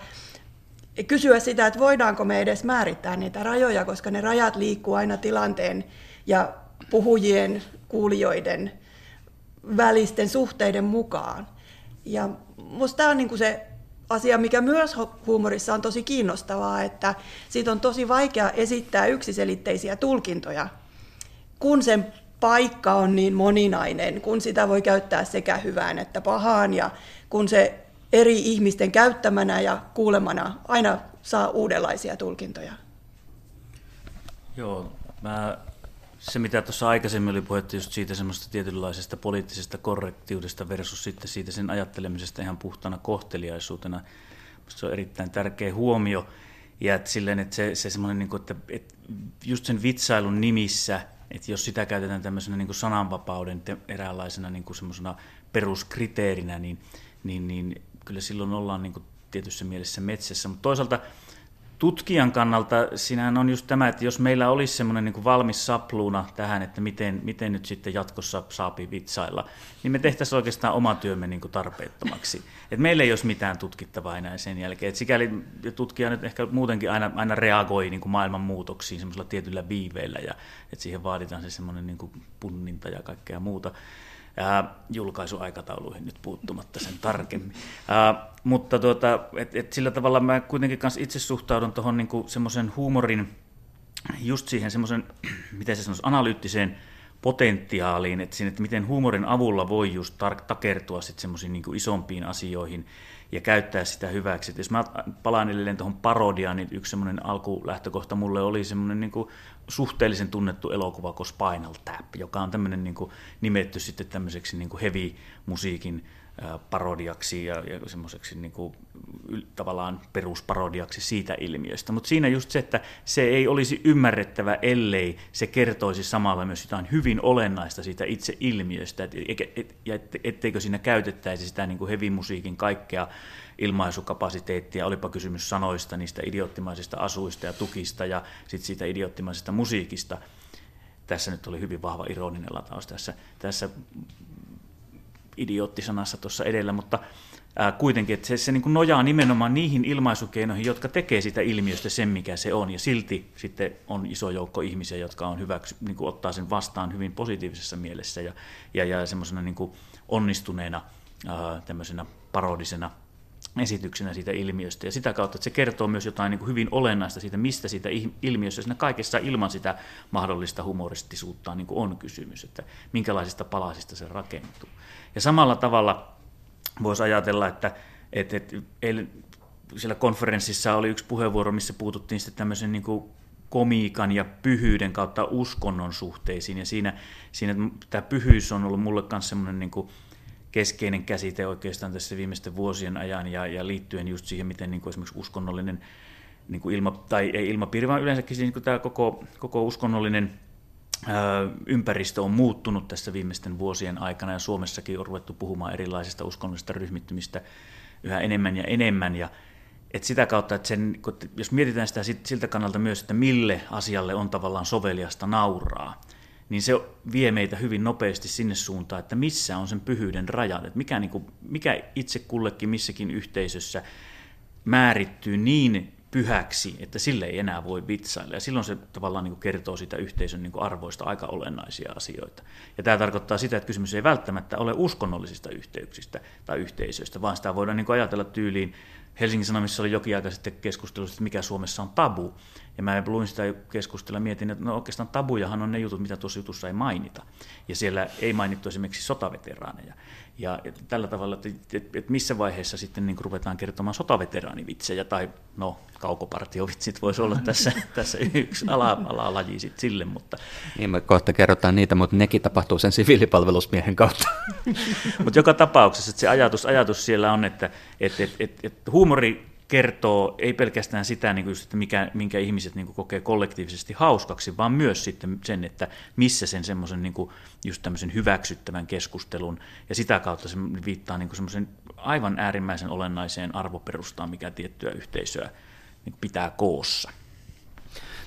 S2: kysyä sitä, että voidaanko me edes määrittää niitä rajoja, koska ne rajat liikkuu aina tilanteen ja puhujien, kuulijoiden välisten suhteiden mukaan. Ja musta tämä on niin se asia, mikä myös huumorissa on tosi kiinnostavaa, että siitä on tosi vaikea esittää yksiselitteisiä tulkintoja, kun sen paikka on niin moninainen, kun sitä voi käyttää sekä hyvään että pahaan ja kun se eri ihmisten käyttämänä ja kuulemana aina saa uudenlaisia tulkintoja.
S4: Joo, mä, se mitä tuossa aikaisemmin oli puhetta just siitä semmoista tietynlaisesta poliittisesta korrektiudesta versus sitten siitä sen ajattelemisesta ihan puhtana kohteliaisuutena, se on erittäin tärkeä huomio. Ja että silleen, että se, se semmoinen, niin kuin, että, että just sen vitsailun nimissä, että jos sitä käytetään tämmöisenä niin kuin sananvapauden eräänlaisena niin kuin peruskriteerinä, niin, niin, niin kyllä silloin ollaan niin kuin tietyssä mielessä metsässä, mutta toisaalta tutkijan kannalta sinähän on just tämä, että jos meillä olisi semmoinen niin valmis sapluuna tähän, että miten, miten nyt sitten jatkossa saapii vitsailla, niin me tehtäisiin oikeastaan oma työmme niin kuin tarpeettomaksi. Et meillä ei olisi mitään tutkittavaa enää sen jälkeen. Et sikäli tutkija nyt ehkä muutenkin aina, aina reagoi niin kuin maailman muutoksiin semmoisella tietyllä viiveellä, ja että siihen vaaditaan se semmoinen niin kuin punninta ja kaikkea muuta ää, julkaisuaikatauluihin nyt puuttumatta sen tarkemmin. Ää, mutta tuota, et, et sillä tavalla mä kuitenkin kanssa itse suhtaudun tuohon niinku semmoisen huumorin just siihen semmoisen, miten se sanoisi, analyyttiseen potentiaaliin, että, siinä, että miten huumorin avulla voi just tar- takertua sitten semmoisiin niin isompiin asioihin ja käyttää sitä hyväksi. Et jos mä palaan edelleen tuohon parodiaan, niin yksi semmoinen alkulähtökohta mulle oli semmoinen niin suhteellisen tunnettu elokuva kuin Spinal Tap, joka on tämmöinen niin nimetty sitten tämmöiseksi niin heavy-musiikin parodiaksi ja, ja semmoiseksi niin kuin, tavallaan perusparodiaksi siitä ilmiöstä. Mutta siinä just se, että se ei olisi ymmärrettävä, ellei se kertoisi samalla myös jotain hyvin olennaista siitä itse ilmiöstä, et, et, et, ja et, etteikö siinä käytettäisi sitä niin kuin heavy-musiikin kaikkea ilmaisukapasiteettia, olipa kysymys sanoista, niistä idioottimaisista asuista ja tukista ja sitten siitä idioottimaisesta musiikista. Tässä nyt oli hyvin vahva ironinen lataus tässä, tässä idioottisanassa tuossa edellä, mutta ää, kuitenkin, että se, se niin kuin nojaa nimenomaan niihin ilmaisukeinoihin, jotka tekee sitä ilmiöstä sen, mikä se on, ja silti sitten on iso joukko ihmisiä, jotka on hyväksy, niin kuin ottaa sen vastaan hyvin positiivisessa mielessä ja, ja, ja semmoisena niin kuin onnistuneena ää, tämmöisenä parodisena esityksenä siitä ilmiöstä. Ja sitä kautta, että se kertoo myös jotain niin kuin hyvin olennaista siitä, mistä siitä ilmiössä siinä kaikessa ilman sitä mahdollista humoristisuutta niin kuin on kysymys, että minkälaisista palasista se rakentuu. Ja samalla tavalla voisi ajatella, että, että, että siellä konferenssissa oli yksi puheenvuoro, missä puututtiin sitten tämmöisen niin kuin komiikan ja pyhyyden kautta uskonnon suhteisiin. Ja siinä, siinä tämä pyhyys on ollut mulle myös semmoinen niin kuin keskeinen käsite oikeastaan tässä viimeisten vuosien ajan ja, ja liittyen just siihen, miten niin kuin esimerkiksi uskonnollinen niin kuin ilma, tai ei ilmapiiri, vaan yleensäkin siis niin kuin tämä koko, koko uskonnollinen ympäristö on muuttunut tässä viimeisten vuosien aikana ja Suomessakin on ruvettu puhumaan erilaisista uskonnollisista ryhmittymistä yhä enemmän ja enemmän. Ja että sitä kautta, että sen, jos mietitään sitä siltä kannalta myös, että mille asialle on tavallaan soveliasta nauraa, niin se vie meitä hyvin nopeasti sinne suuntaan, että missä on sen pyhyyden rajat, että mikä, niin kuin, mikä itse kullekin missäkin yhteisössä määrittyy niin pyhäksi, että sille ei enää voi vitsailla. Ja silloin se tavallaan niin kertoo siitä yhteisön niin arvoista aika olennaisia asioita. Ja tämä tarkoittaa sitä, että kysymys ei välttämättä ole uskonnollisista yhteyksistä tai yhteisöistä, vaan sitä voidaan niin ajatella tyyliin. Helsingin Sanomissa oli jokin aika sitten keskustelu, että mikä Suomessa on tabu. Ja mä luin sitä keskustella mietin, että no oikeastaan tabujahan on ne jutut, mitä tuossa jutussa ei mainita. Ja siellä ei mainittu esimerkiksi sotaveteraaneja. Ja tällä tavalla, että, että, että missä vaiheessa sitten niin ruvetaan kertomaan sotaveteraanivitsejä tai no kaukopartiovitsit voisi olla tässä, tässä yksi ala, alalaji sitten sille. Mutta...
S1: Niin me kohta kerrotaan niitä, mutta nekin tapahtuu sen siviilipalvelusmiehen kautta.
S4: mutta joka tapauksessa että se ajatus, ajatus siellä on, että, että, että, että, että huumori kertoo ei pelkästään sitä, niin kuin just, että mikä, minkä ihmiset niin kuin kokee kollektiivisesti hauskaksi, vaan myös sitten sen, että missä sen semmoisen niin kuin, just tämmöisen hyväksyttävän keskustelun, ja sitä kautta se viittaa niin kuin semmoisen aivan äärimmäisen olennaiseen arvoperustaan, mikä tiettyä yhteisöä niin pitää koossa.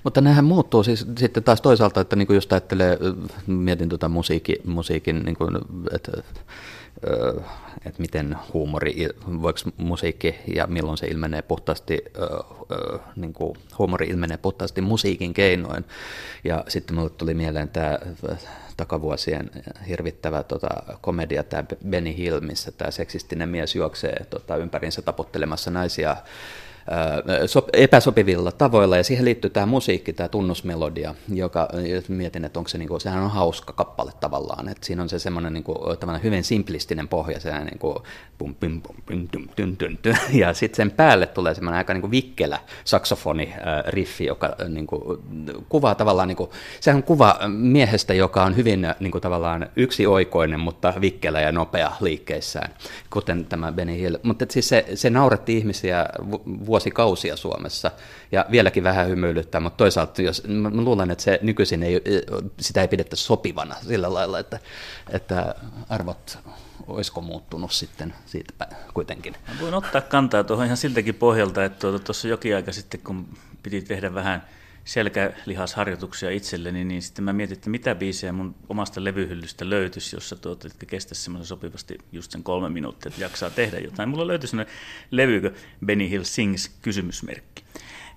S1: Mutta nämähän muuttuu siis sitten taas toisaalta, että niin kuin just ajattelee, mietin tuota musiikki, musiikin, niin kuin, että että miten huumori, voiko musiikki ja milloin se ilmenee puhtaasti, niin kuin huumori ilmenee puhtaasti musiikin keinoin. Ja sitten mulle tuli mieleen tämä takavuosien hirvittävä tota, komedia, tämä Benny Hill, missä tämä seksistinen mies juoksee tota, ympärinsä taputtelemassa naisia epäsopivilla tavoilla, ja siihen liittyy tämä musiikki, tämä tunnusmelodia, joka mietin, että onko se, niin kuin, sehän on hauska kappale tavallaan, että siinä on se semmoinen niin kuin, hyvin simplistinen pohja, se niin kuin, pum, pum, pum, pum, tum, tum, tum, tum, ja sitten sen päälle tulee semmoinen aika niin kuin vikkelä saksofoni riffi, joka niin kuin, kuvaa tavallaan, niin kuin, sehän on kuva miehestä, joka on hyvin niin kuin, tavallaan yksioikoinen, mutta vikkelä ja nopea liikkeissään, kuten tämä Benny Hill, mutta siis se, se nauratti ihmisiä vuosikausia Suomessa ja vieläkin vähän hymyilyttää, mutta toisaalta jos, mä luulen, että se nykyisin ei, sitä ei pidetä sopivana sillä lailla, että, että arvot olisiko muuttunut sitten siitä kuitenkin?
S4: Mä voin ottaa kantaa tuohon ihan siltäkin pohjalta, että tuota, tuossa jokin aika sitten, kun piti tehdä vähän selkälihasharjoituksia itselleni, niin sitten mä mietin, että mitä biisejä mun omasta levyhyllystä löytyisi, jossa tuota, että kestäisi semmoisen sopivasti just sen kolme minuuttia, että jaksaa tehdä jotain. Mulla löytyi semmoinen levy, kun Benny Hill Sings kysymysmerkki.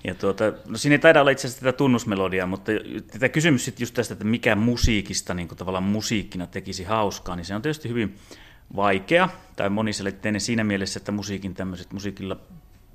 S4: Ja tuota, no siinä ei taida olla itse asiassa tätä tunnusmelodiaa, mutta tätä kysymys sitten just tästä, että mikä musiikista niin tavallaan musiikkina tekisi hauskaa, niin se on tietysti hyvin vaikea tai moniselitteinen siinä mielessä, että musiikin tämmöiset musiikilla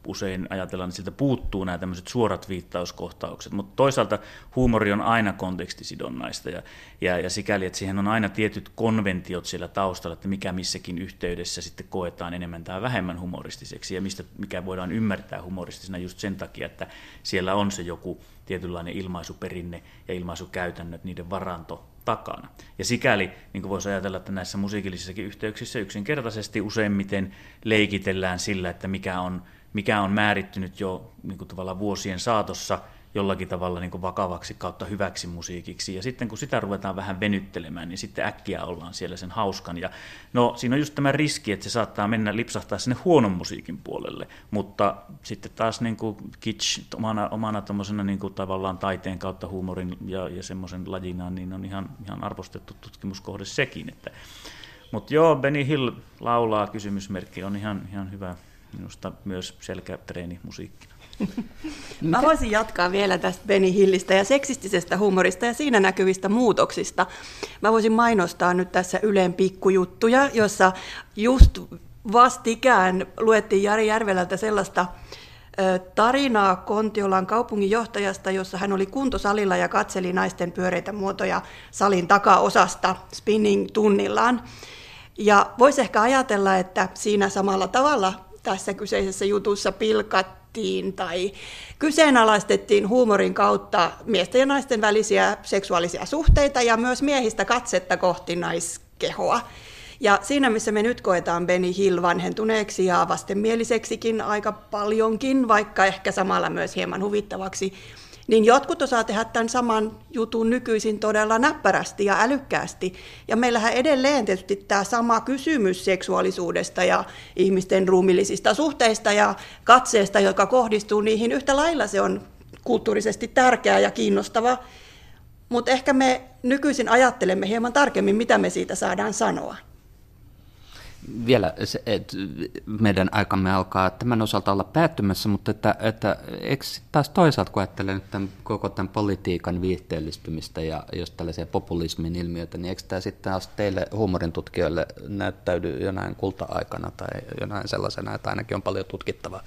S4: usein ajatellaan, että siltä puuttuu nämä tämmöiset suorat viittauskohtaukset, mutta toisaalta huumori on aina kontekstisidonnaista ja, ja, ja sikäli, että siihen on aina tietyt konventiot siellä taustalla, että mikä missäkin yhteydessä sitten koetaan enemmän tai vähemmän humoristiseksi ja mistä, mikä voidaan ymmärtää humoristisena just sen takia, että siellä on se joku tietynlainen ilmaisuperinne ja ilmaisukäytännöt, niiden varanto takana. Ja sikäli niin voisi ajatella, että näissä musiikillisissakin yhteyksissä yksinkertaisesti useimmiten leikitellään sillä, että mikä on, mikä on määrittynyt jo niin kuin tavallaan vuosien saatossa – jollakin tavalla niin kuin vakavaksi kautta hyväksi musiikiksi. Ja sitten kun sitä ruvetaan vähän venyttelemään, niin sitten äkkiä ollaan siellä sen hauskan. Ja no siinä on just tämä riski, että se saattaa mennä lipsahtaa sinne huonon musiikin puolelle, mutta sitten taas niin kuin kitsch omana, omana niin kuin tavallaan taiteen kautta huumorin ja, ja semmoisen lajinaan, niin on ihan, ihan arvostettu tutkimuskohde sekin. Että, mutta joo, Benny Hill laulaa, kysymysmerkki on ihan, ihan hyvä minusta myös selkätreeni musiikkina.
S2: Mä voisin jatkaa vielä tästä Benny Hillistä ja seksistisestä humorista ja siinä näkyvistä muutoksista. Mä voisin mainostaa nyt tässä Yleen pikkujuttuja, jossa just vastikään luettiin Jari Järvelältä sellaista tarinaa Kontiolan kaupunginjohtajasta, jossa hän oli kuntosalilla ja katseli naisten pyöreitä muotoja salin takaosasta spinning-tunnillaan. Ja voisi ehkä ajatella, että siinä samalla tavalla tässä kyseisessä jutussa pilkat sivuttiin tai kyseenalaistettiin huumorin kautta miesten ja naisten välisiä seksuaalisia suhteita ja myös miehistä katsetta kohti naiskehoa. Ja siinä, missä me nyt koetaan Benny Hill vanhentuneeksi ja vastenmieliseksikin aika paljonkin, vaikka ehkä samalla myös hieman huvittavaksi, niin jotkut osaa tehdä tämän saman jutun nykyisin todella näppärästi ja älykkäästi. Ja meillähän edelleen tietysti tämä sama kysymys seksuaalisuudesta ja ihmisten ruumillisista suhteista ja katseesta, joka kohdistuu niihin, yhtä lailla se on kulttuurisesti tärkeä ja kiinnostava. Mutta ehkä me nykyisin ajattelemme hieman tarkemmin, mitä me siitä saadaan sanoa
S1: vielä se, että meidän aikamme alkaa tämän osalta olla päättymässä, mutta että, että eikö taas toisaalta, kun ajattelen tämän, koko tämän politiikan viihteellistymistä ja jos tällaisia populismin ilmiöitä, niin eikö tämä sitten taas teille huumorin tutkijoille näyttäydy jonain kulta-aikana tai jonain sellaisena, että ainakin on paljon tutkittavaa?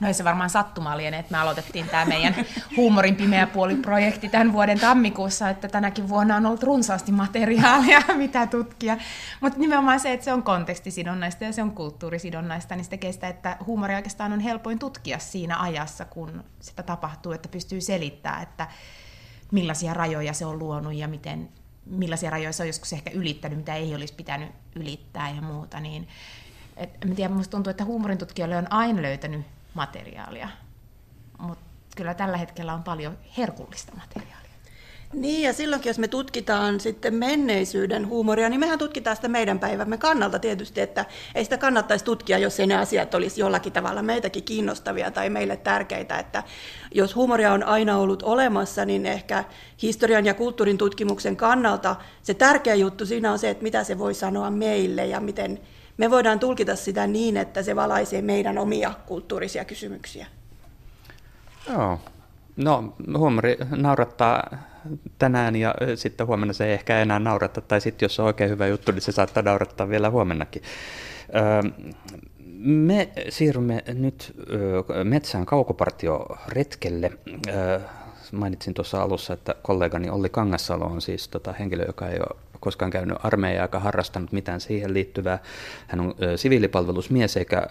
S3: No ei se varmaan sattumaa liene, että me aloitettiin tämä meidän huumorin pimeä puoli-projekti tämän vuoden tammikuussa, että tänäkin vuonna on ollut runsaasti materiaalia, mitä tutkia. Mutta nimenomaan se, että se on kontekstisidonnaista ja se on kulttuurisidonnaista, niin se tekee sitä, että huumori oikeastaan on helpoin tutkia siinä ajassa, kun sitä tapahtuu, että pystyy selittämään, että millaisia rajoja se on luonut ja miten, millaisia rajoja se on joskus ehkä ylittänyt, mitä ei olisi pitänyt ylittää ja muuta. Niin, et, en tiedä, tuntuu, että huumorin tutkijoille on aina löytänyt materiaalia. Mutta kyllä tällä hetkellä on paljon herkullista materiaalia.
S2: Niin, ja silloinkin, jos me tutkitaan sitten menneisyyden huumoria, niin mehän tutkitaan sitä meidän päivämme kannalta tietysti, että ei sitä kannattaisi tutkia, jos ei ne asiat olisi jollakin tavalla meitäkin kiinnostavia tai meille tärkeitä. Että jos huumoria on aina ollut olemassa, niin ehkä historian ja kulttuurin tutkimuksen kannalta se tärkeä juttu siinä on se, että mitä se voi sanoa meille ja miten, me voidaan tulkita sitä niin, että se valaisee meidän omia kulttuurisia kysymyksiä.
S1: Joo. No, huumori naurattaa tänään ja sitten huomenna se ei ehkä enää naurata, tai sitten jos on oikein hyvä juttu, niin se saattaa naurattaa vielä huomennakin. Me siirrymme nyt metsään kaukopartioretkelle. Mainitsin tuossa alussa, että kollegani Olli Kangassalo on siis tota henkilö, joka ei ole koskaan käynyt armeijaa eikä harrastanut mitään siihen liittyvää. Hän on siviilipalvelusmies eikä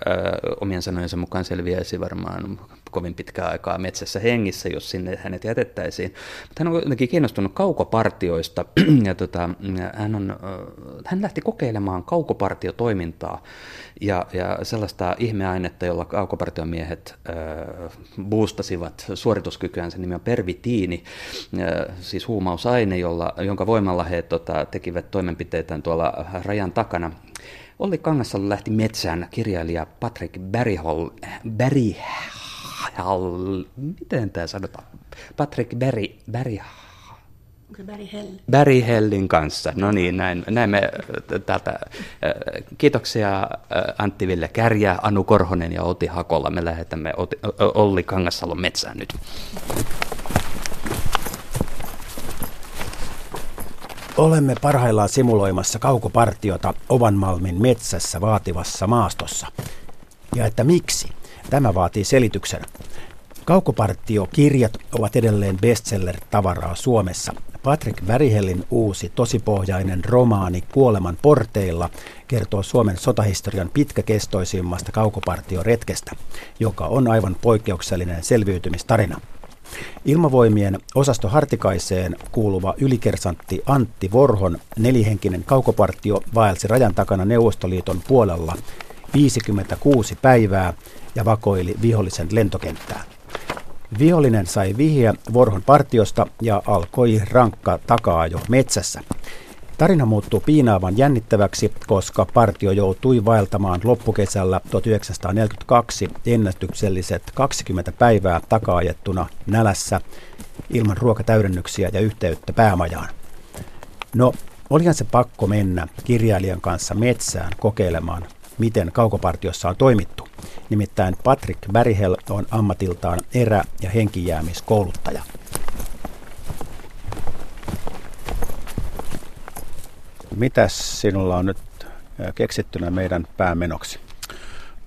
S1: omien sanojensa mukaan selviäisi varmaan kovin pitkää aikaa metsässä hengissä, jos sinne hänet jätettäisiin. Mutta hän on jotenkin kiinnostunut kaukopartioista ja tota, hän, on, hän lähti kokeilemaan kaukopartiotoimintaa ja, ja sellaista ihmeainetta, jolla kaukopartiomiehet äh, boostasivat suorituskykyään, se nimi on pervitiini, äh, siis huumausaine, jolla, jonka voimalla he tota, tekivät toimenpiteitä tuolla rajan takana. Olli Kangassalo lähti metsään kirjailija Patrick Berryhall, Berryhall, miten tämä sanotaan? Patrick Berry, Berryhall.
S2: Barry Hell?
S1: Barry Hellin kanssa. No niin, näin, näin me täältä. Kiitoksia Antti Ville Kärjä, Anu Korhonen ja Oti Hakola. Me lähetämme Olli Kangassalon metsään nyt.
S5: Olemme parhaillaan simuloimassa kaukopartiota Ovanmalmin metsässä vaativassa maastossa. Ja että miksi? Tämä vaatii selityksen. Kaukopartio-kirjat ovat edelleen bestseller-tavaraa Suomessa. Patrick Värihellin uusi tosipohjainen romaani Kuoleman porteilla kertoo Suomen sotahistorian pitkäkestoisimmasta kaukopartioretkestä, joka on aivan poikkeuksellinen selviytymistarina. Ilmavoimien osasto Hartikaiseen kuuluva ylikersantti Antti Vorhon nelihenkinen kaukopartio vaelsi rajan takana Neuvostoliiton puolella 56 päivää ja vakoili vihollisen lentokenttään. Vihollinen sai vihjeä Vorhon partiosta ja alkoi rankka takaa jo metsässä. Tarina muuttuu piinaavan jännittäväksi, koska partio joutui vaeltamaan loppukesällä 1942 ennätykselliset 20 päivää takaajettuna nälässä ilman ruokatäydennyksiä ja yhteyttä päämajaan. No, olihan se pakko mennä kirjailijan kanssa metsään kokeilemaan, miten kaukopartiossa on toimittu. Nimittäin Patrick Bärihel on ammatiltaan erä- ja henkijäämiskouluttaja. Mitäs sinulla on nyt keksittynä meidän päämenoksi?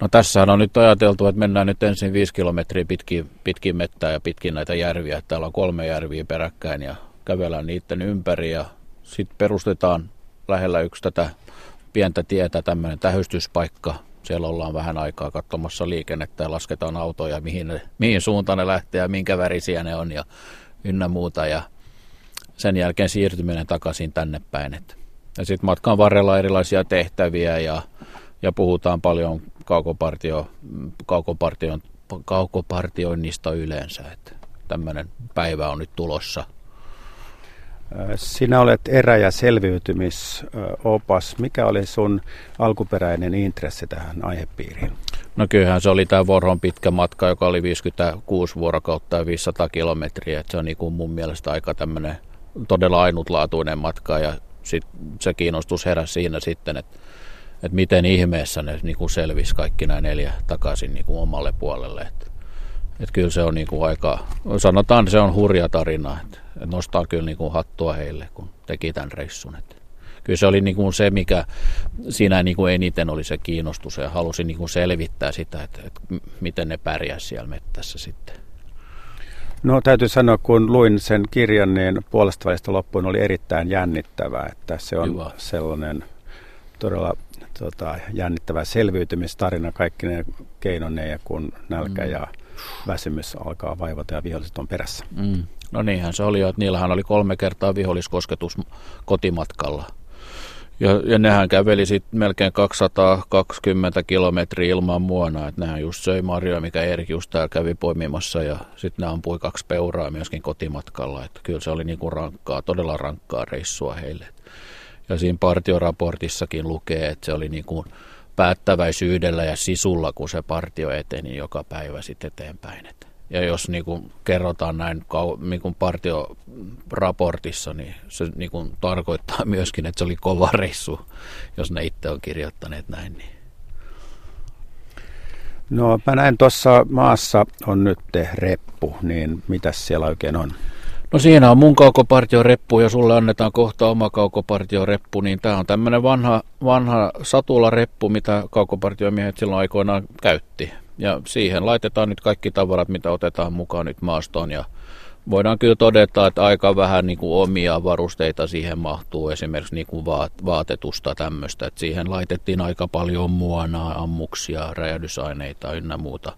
S6: No tässä on nyt ajateltu, että mennään nyt ensin viisi kilometriä pitkin, pitkin mettää ja pitkin näitä järviä. Täällä on kolme järviä peräkkäin ja kävellään niiden ympäri ja sitten perustetaan lähellä yksi tätä pientä tietä tämmöinen tähystyspaikka. Siellä ollaan vähän aikaa katsomassa liikennettä ja lasketaan autoja, mihin, ne, mihin suuntaan ne lähtee ja minkä värisiä ne on ja ynnä muuta. Ja sen jälkeen siirtyminen takaisin tänne päin. Että ja sitten matkan varrella erilaisia tehtäviä ja, ja puhutaan paljon kaukopartio, kaukopartion, kaukopartioinnista yleensä. Että tämmöinen päivä on nyt tulossa.
S5: Sinä olet erä- ja selviytymisopas. Mikä oli sun alkuperäinen intressi tähän aihepiiriin?
S6: No kyllähän se oli tämä Vorhon pitkä matka, joka oli 56 vuorokautta ja 500 kilometriä. Että se on niin kuin mun mielestä aika tämmöinen todella ainutlaatuinen matka ja sit se kiinnostus heräsi siinä sitten, että, että miten ihmeessä ne niin kuin selvisi kaikki nämä neljä takaisin niin kuin omalle puolelle. Että, että kyllä se on niin kuin aika, sanotaan se on hurja tarina, että, että nostaa kyllä niin kuin hattua heille, kun teki tämän reissun. Että kyllä se oli niin kuin se, mikä siinä niin kuin eniten oli se kiinnostus ja halusin niin kuin selvittää sitä, että, että miten ne pärjäsivät siellä mettässä sitten.
S5: No täytyy sanoa, kun luin sen kirjan, niin puolesta välistä loppuun oli erittäin jännittävää, että se on Hyvä. sellainen todella tota, jännittävä selviytymistarina kaikki ne keinoneen ja kun nälkä mm. ja väsymys alkaa vaivata ja viholliset on perässä.
S6: Mm. No niinhän se oli jo, että niillähän oli kolme kertaa viholliskosketus kotimatkalla – ja, ja nehän käveli sitten melkein 220 kilometriä ilman muona, että nehän just söi marjoja, mikä Erik just täällä kävi poimimassa ja sitten ne ampui kaksi peuraa myöskin kotimatkalla, että kyllä se oli niinku rankkaa, todella rankkaa reissua heille. Ja siinä partioraportissakin lukee, että se oli niinku päättäväisyydellä ja sisulla, kun se partio eteni joka päivä sitten eteenpäin. Että ja jos niin kuin kerrotaan näin niin kuin partioraportissa, niin se niin kuin tarkoittaa myöskin, että se oli kova reissu, jos ne itse on kirjoittaneet näin. Niin.
S5: No mä näen tuossa maassa on nyt reppu, niin mitä siellä oikein on?
S6: No siinä on mun kaukopartioreppu ja sulle annetaan kohta oma kaukopartioreppu, niin tämä on tämmöinen vanha, vanha satulareppu, mitä kaukopartiomiehet silloin aikoinaan käytti. Ja siihen laitetaan nyt kaikki tavarat, mitä otetaan mukaan nyt maastoon. Ja voidaan kyllä todeta, että aika vähän niin kuin omia varusteita siihen mahtuu, esimerkiksi niin kuin vaatetusta tämmöistä. Että siihen laitettiin aika paljon muonaa, ammuksia, räjähdysaineita ynnä muuta,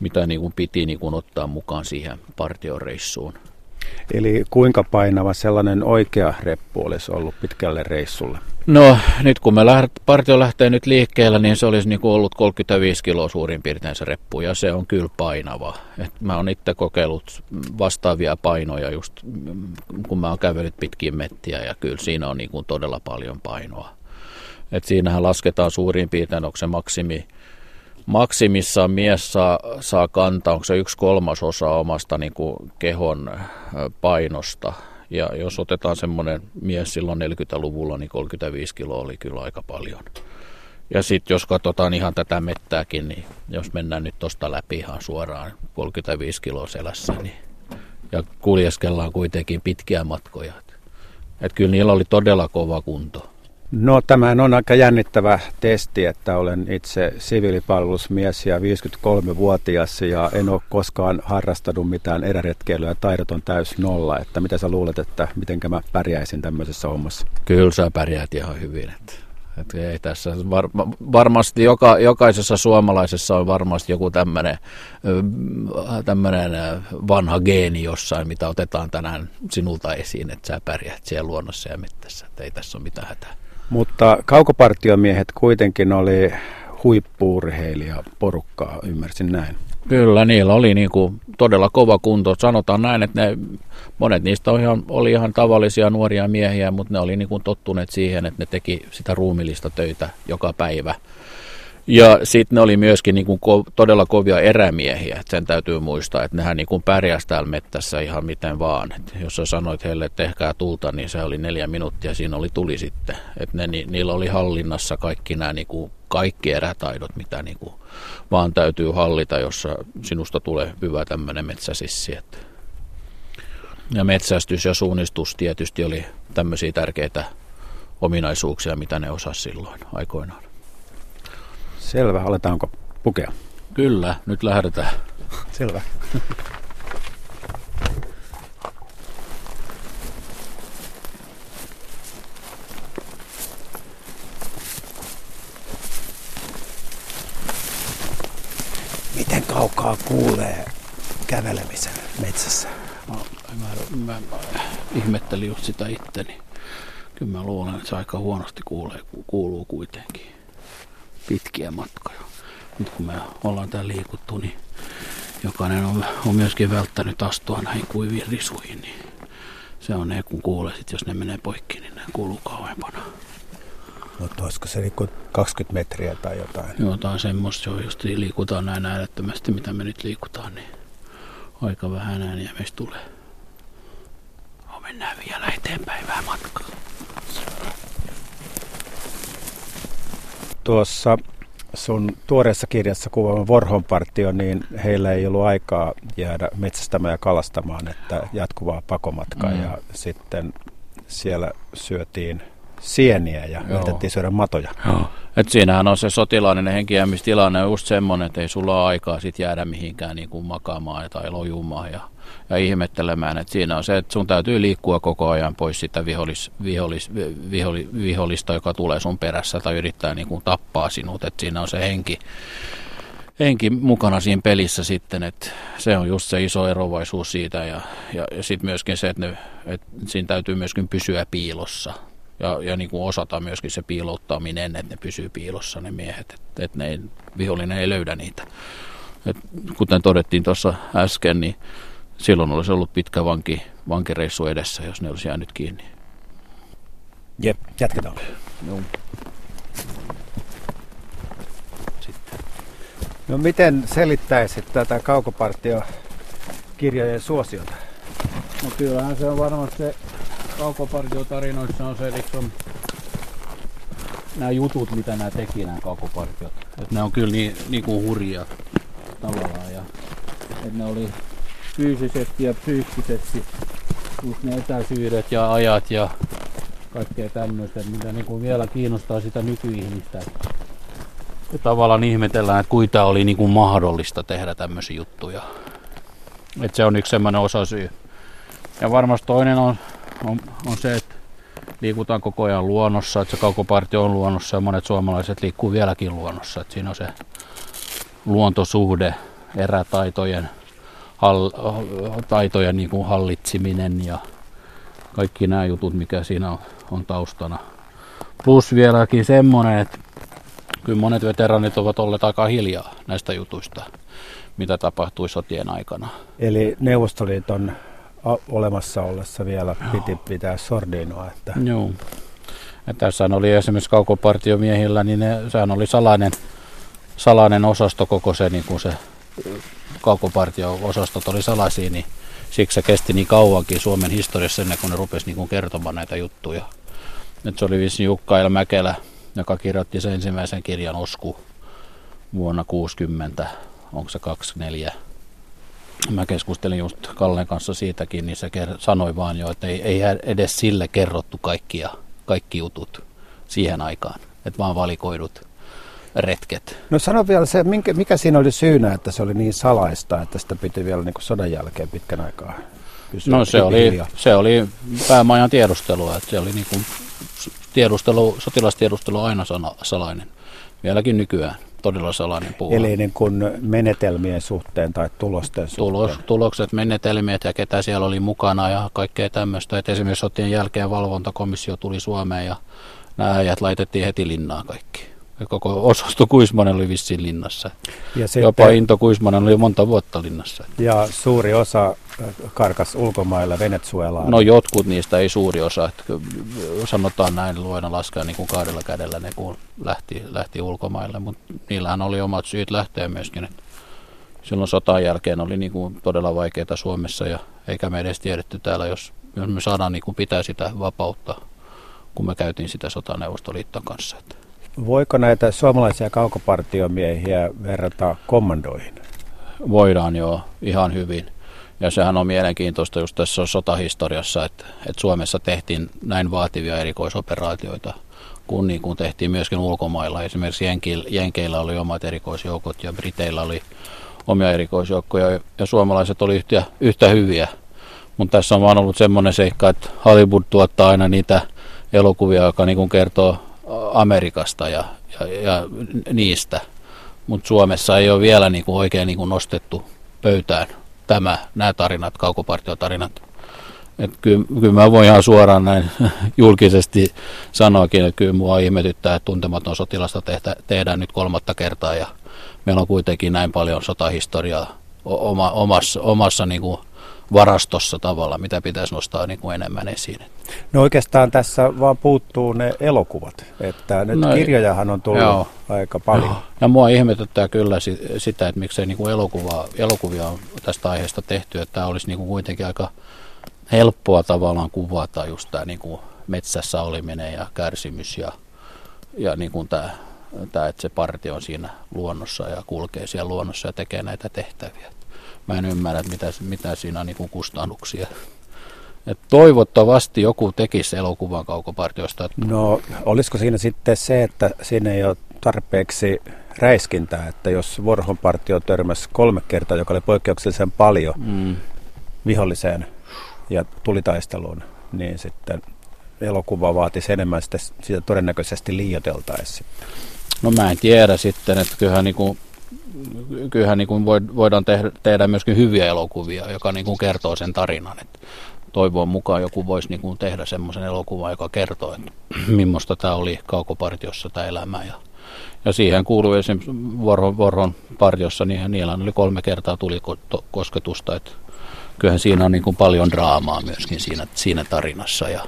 S6: mitä niin kuin piti niin kuin ottaa mukaan siihen partioreissuun.
S5: Eli kuinka painava sellainen oikea reppu olisi ollut pitkälle reissulle?
S6: No nyt kun me lähdet, partio lähtee nyt liikkeelle, niin se olisi niin kuin ollut 35 kiloa suurin piirtein se reppu ja se on kyllä painava. Et mä oon itse kokeillut vastaavia painoja just kun mä oon kävellyt pitkin mettiä ja kyllä siinä on niin kuin todella paljon painoa. Et siinähän lasketaan suurin piirtein, onko se maksimi maksimissaan mies saa, saa kantaa, onko se yksi kolmasosa omasta niin kuin kehon painosta. Ja jos otetaan semmoinen mies silloin 40-luvulla, niin 35 kiloa oli kyllä aika paljon. Ja sitten jos katsotaan ihan tätä mettääkin, niin jos mennään nyt tuosta läpi ihan suoraan 35 kiloa selässä, niin, ja kuljeskellaan kuitenkin pitkiä matkoja. Että kyllä niillä oli todella kova kunto.
S5: No tämä on aika jännittävä testi, että olen itse siviilipalvelusmies ja 53-vuotias ja en ole koskaan harrastanut mitään eräretkeilyä. Taidot on täys nolla. Että mitä sä luulet, että miten mä pärjäisin tämmöisessä hommassa?
S6: Kyllä sä pärjäät ihan hyvin. Että, että ei tässä var, varmasti joka, jokaisessa suomalaisessa on varmasti joku tämmöinen vanha geeni jossain, mitä otetaan tänään sinulta esiin, että sä pärjäät siellä luonnossa ja mettässä. Että ei tässä ole mitään hätää.
S5: Mutta kaukopartiomiehet kuitenkin oli huippuurheilija porukkaa, ymmärsin näin.
S6: Kyllä, niillä oli niin kuin todella kova kunto. Sanotaan näin, että ne, monet niistä oli ihan, oli ihan tavallisia nuoria miehiä, mutta ne oli niin kuin tottuneet siihen, että ne teki sitä ruumillista töitä joka päivä. Ja sitten ne oli myöskin niin kuin ko- todella kovia erämiehiä, että sen täytyy muistaa, että nehän niin kuin pärjäsi täällä mettässä ihan miten vaan. Et jos sä sanoit heille, että tehkää tulta, niin se oli neljä minuuttia, siinä oli tuli sitten. Et ne, ni, niillä oli hallinnassa kaikki nämä niin kuin, kaikki erätaidot, mitä niin kuin, vaan täytyy hallita, jossa sinusta tulee hyvä tämmöinen metsäsissi. Että. Ja metsästys ja suunnistus tietysti oli tämmöisiä tärkeitä ominaisuuksia, mitä ne osasi silloin aikoinaan.
S5: Selvä, aletaanko pukea?
S6: Kyllä, nyt lähdetään.
S5: Selvä. Miten kaukaa kuulee kävelemisen metsässä?
S6: No, mä, mä, mä ihmettelin just sitä itteni. Kyllä mä luulen, että se aika huonosti kuulee, kuuluu kuitenkin pitkiä matkoja. Nyt kun me ollaan täällä liikuttu, niin jokainen on, on myöskin välttänyt astua näihin kuiviin risuihin, niin se on ne, kun kuulee, sit jos ne menee poikki, niin ne kuuluu kauempana.
S5: Mutta olisiko se niinku 20 metriä tai jotain?
S6: Jotain semmoista, jo just liikutaan näin äärettömästi, mitä me nyt liikutaan, niin aika vähän ääniä meistä tulee. No, mennään vielä eteenpäin vähän matkaa.
S5: Tuossa sun tuoreessa kirjassa kuvaama Vorhonpartio, niin heillä ei ollut aikaa jäädä metsästämään ja kalastamaan, että jatkuvaa pakomatkaa mm. ja sitten siellä syötiin sieniä ja yritettiin syödä matoja.
S6: Joo. Et siinähän on se sotilainen henkiämistilanne just semmoinen, että ei sulla ole aikaa sit jäädä mihinkään niin kuin makaamaan tai lojumaan ja, ja ihmettelemään. Et siinä on se, että sun täytyy liikkua koko ajan pois sitä vihollis, vihollis, vihollis, vihollista, joka tulee sun perässä tai yrittää niin kuin tappaa sinut. Et siinä on se henki, henki mukana siinä pelissä sitten, että se on just se iso erovaisuus siitä ja, ja, ja sitten myöskin se, että, ne, että siinä täytyy myöskin pysyä piilossa ja, ja niin kuin osata myöskin se piilottaminen, että ne pysyy piilossa ne miehet, että, että ne ei, vihollinen ei löydä niitä. Et kuten todettiin tuossa äsken, niin silloin olisi ollut pitkä vanki, vankireissu edessä, jos ne olisi jäänyt kiinni.
S5: Jep, jatketaan.
S6: Joo.
S5: Sitten. No miten selittäisit tätä kaukopartio kirjojen suosiota?
S6: No kyllähän se on varmasti se kaukopartiotarinoissa on se liksom, nämä jutut, mitä nämä teki, nämä kaukopartiot. Että ne on kyllä niin, niin kuin hurjia tavallaan. Ja, että ne oli fyysisesti ja psyykkisesti just ne etäisyydet ja ajat ja kaikkea tämmöistä, mitä niin kuin vielä kiinnostaa sitä nykyihmistä. Ja tavallaan ihmetellään, että kuinka oli niin kuin mahdollista tehdä tämmöisiä juttuja. Että se on yksi semmoinen osasyy. Ja varmasti toinen on on, on se, että liikutaan koko ajan luonnossa, että se kaukopartio on luonnossa ja monet suomalaiset liikkuu vieläkin luonnossa. Että siinä on se luontosuhde, erätaitojen hall, taitojen niin kuin hallitsiminen ja kaikki nämä jutut, mikä siinä on, on taustana. Plus vieläkin semmoinen, että kyllä monet veteranit ovat olleet aika hiljaa näistä jutuista, mitä tapahtui sotien aikana.
S5: Eli Neuvostoliiton olemassa ollessa vielä piti pitää sordinoa. Että...
S6: Joo. Ja tässä oli esimerkiksi kaukopartiomiehillä, niin ne, sehän oli salainen, salainen osasto koko se, niin kuin se kaukopartio-osastot oli salaisia, niin siksi se kesti niin kauankin Suomen historiassa ennen kuin ne rupesi niin kuin kertomaan näitä juttuja. Nyt se oli vissi Jukka El Mäkelä, joka kirjoitti sen ensimmäisen kirjan Osku vuonna 60, onko se 24 mä keskustelin just Kallen kanssa siitäkin, niin se sanoi vaan jo, että ei, ei edes sille kerrottu kaikkia, kaikki jutut, siihen aikaan, että vaan valikoidut retket.
S5: No sano vielä se, minkä, mikä siinä oli syynä, että se oli niin salaista, että sitä piti vielä niin kuin sodan jälkeen pitkän aikaa pysyä
S6: No se oli, se oli päämajan tiedustelua, että se oli niin kuin tiedustelu, sotilastiedustelu aina sana, salainen, vieläkin nykyään todella salainen puoli.
S5: Eli niin kuin menetelmien suhteen tai tulosten suhteen.
S6: Tulos, tulokset, menetelmiä ja ketä siellä oli mukana ja kaikkea tämmöistä. Et esimerkiksi sotien jälkeen valvontakomissio tuli Suomeen ja nämä äijät laitettiin heti linnaan kaikki. Koko osasto Kuismanen oli vissiin linnassa. Ja sitten, Jopa Into Kuismanen oli monta vuotta linnassa.
S5: Ja suuri osa karkas ulkomailla Venezuelaan.
S6: No jotkut niistä ei suuri osa. Että sanotaan näin luena laskea niin kuin kahdella kädellä ne kun lähti, lähti ulkomaille. Mutta niillähän oli omat syyt lähteä myöskin. Että silloin sotan jälkeen oli niin kuin todella vaikeaa Suomessa ja eikä me edes tiedetty täällä, jos, jos me saadaan niin kuin pitää sitä vapautta, kun me käytiin sitä sotaneuvostoliiton kanssa. Että
S5: Voiko näitä suomalaisia kaukopartiomiehiä verrata kommandoihin?
S6: Voidaan jo ihan hyvin. Ja sehän on mielenkiintoista just tässä sotahistoriassa, että, että Suomessa tehtiin näin vaativia erikoisoperaatioita, kun niin kuin tehtiin myöskin ulkomailla. Esimerkiksi Jenkeillä oli omat erikoisjoukot ja Briteillä oli omia erikoisjoukkoja ja suomalaiset oli yhtä, yhtä hyviä. Mutta tässä on vaan ollut semmoinen seikka, että Hollywood tuottaa aina niitä elokuvia, joka niin kuin kertoo Amerikasta ja, ja, ja niistä. Mutta Suomessa ei ole vielä niinku oikein niinku nostettu pöytään tämä, nämä tarinat, kaukopartiotarinat. Että kyllä, kyllä mä voin ihan suoraan näin julkisesti sanoakin, että kyllä mua ihmetyttää, että tuntematon sotilasta tehtä, tehdään nyt kolmatta kertaa ja meillä on kuitenkin näin paljon sotahistoriaa oma, omassa, omassa niin kuin varastossa tavalla, mitä pitäisi nostaa niin kuin enemmän esiin.
S5: No oikeastaan tässä vaan puuttuu ne elokuvat, että nyt no, kirjojahan on tullut joo. aika paljon. Joo.
S6: Ja mua ihmetyttää kyllä sitä, että miksei niin kuin elokuva, elokuvia on tästä aiheesta tehty, että tämä olisi niin kuin kuitenkin aika helppoa tavallaan kuvata just tämä niin kuin metsässä oliminen ja kärsimys ja, ja niin kuin tämä, tämä, että se partio on siinä luonnossa ja kulkee siellä luonnossa ja tekee näitä tehtäviä mä en ymmärrä, että mitä, mitä siinä on niin kustannuksia. Et toivottavasti joku tekisi elokuvan kaukopartiosta.
S5: No olisiko siinä sitten se, että siinä ei ole tarpeeksi räiskintää, että jos Vorhon partio törmäsi kolme kertaa, joka oli poikkeuksellisen paljon mm. viholliseen ja tulitaisteluun, niin sitten elokuva vaatisi enemmän, sitä, sitä todennäköisesti liioteltaisiin.
S6: No mä en tiedä sitten, että kyllähän niin kuin kyllähän niin kuin voidaan tehdä, tehdä myöskin hyviä elokuvia, joka niin kuin kertoo sen tarinan. Että toivon mukaan joku voisi niin kuin tehdä semmoisen elokuvan, joka kertoo, että millaista tämä oli kaukopartiossa tämä elämä. Ja, ja siihen kuuluu esimerkiksi Vorhon, Vorhon partiossa, niin niillä oli kolme kertaa tuli kosketusta. Että kyllähän siinä on niin kuin paljon draamaa myöskin siinä, siinä tarinassa. Ja,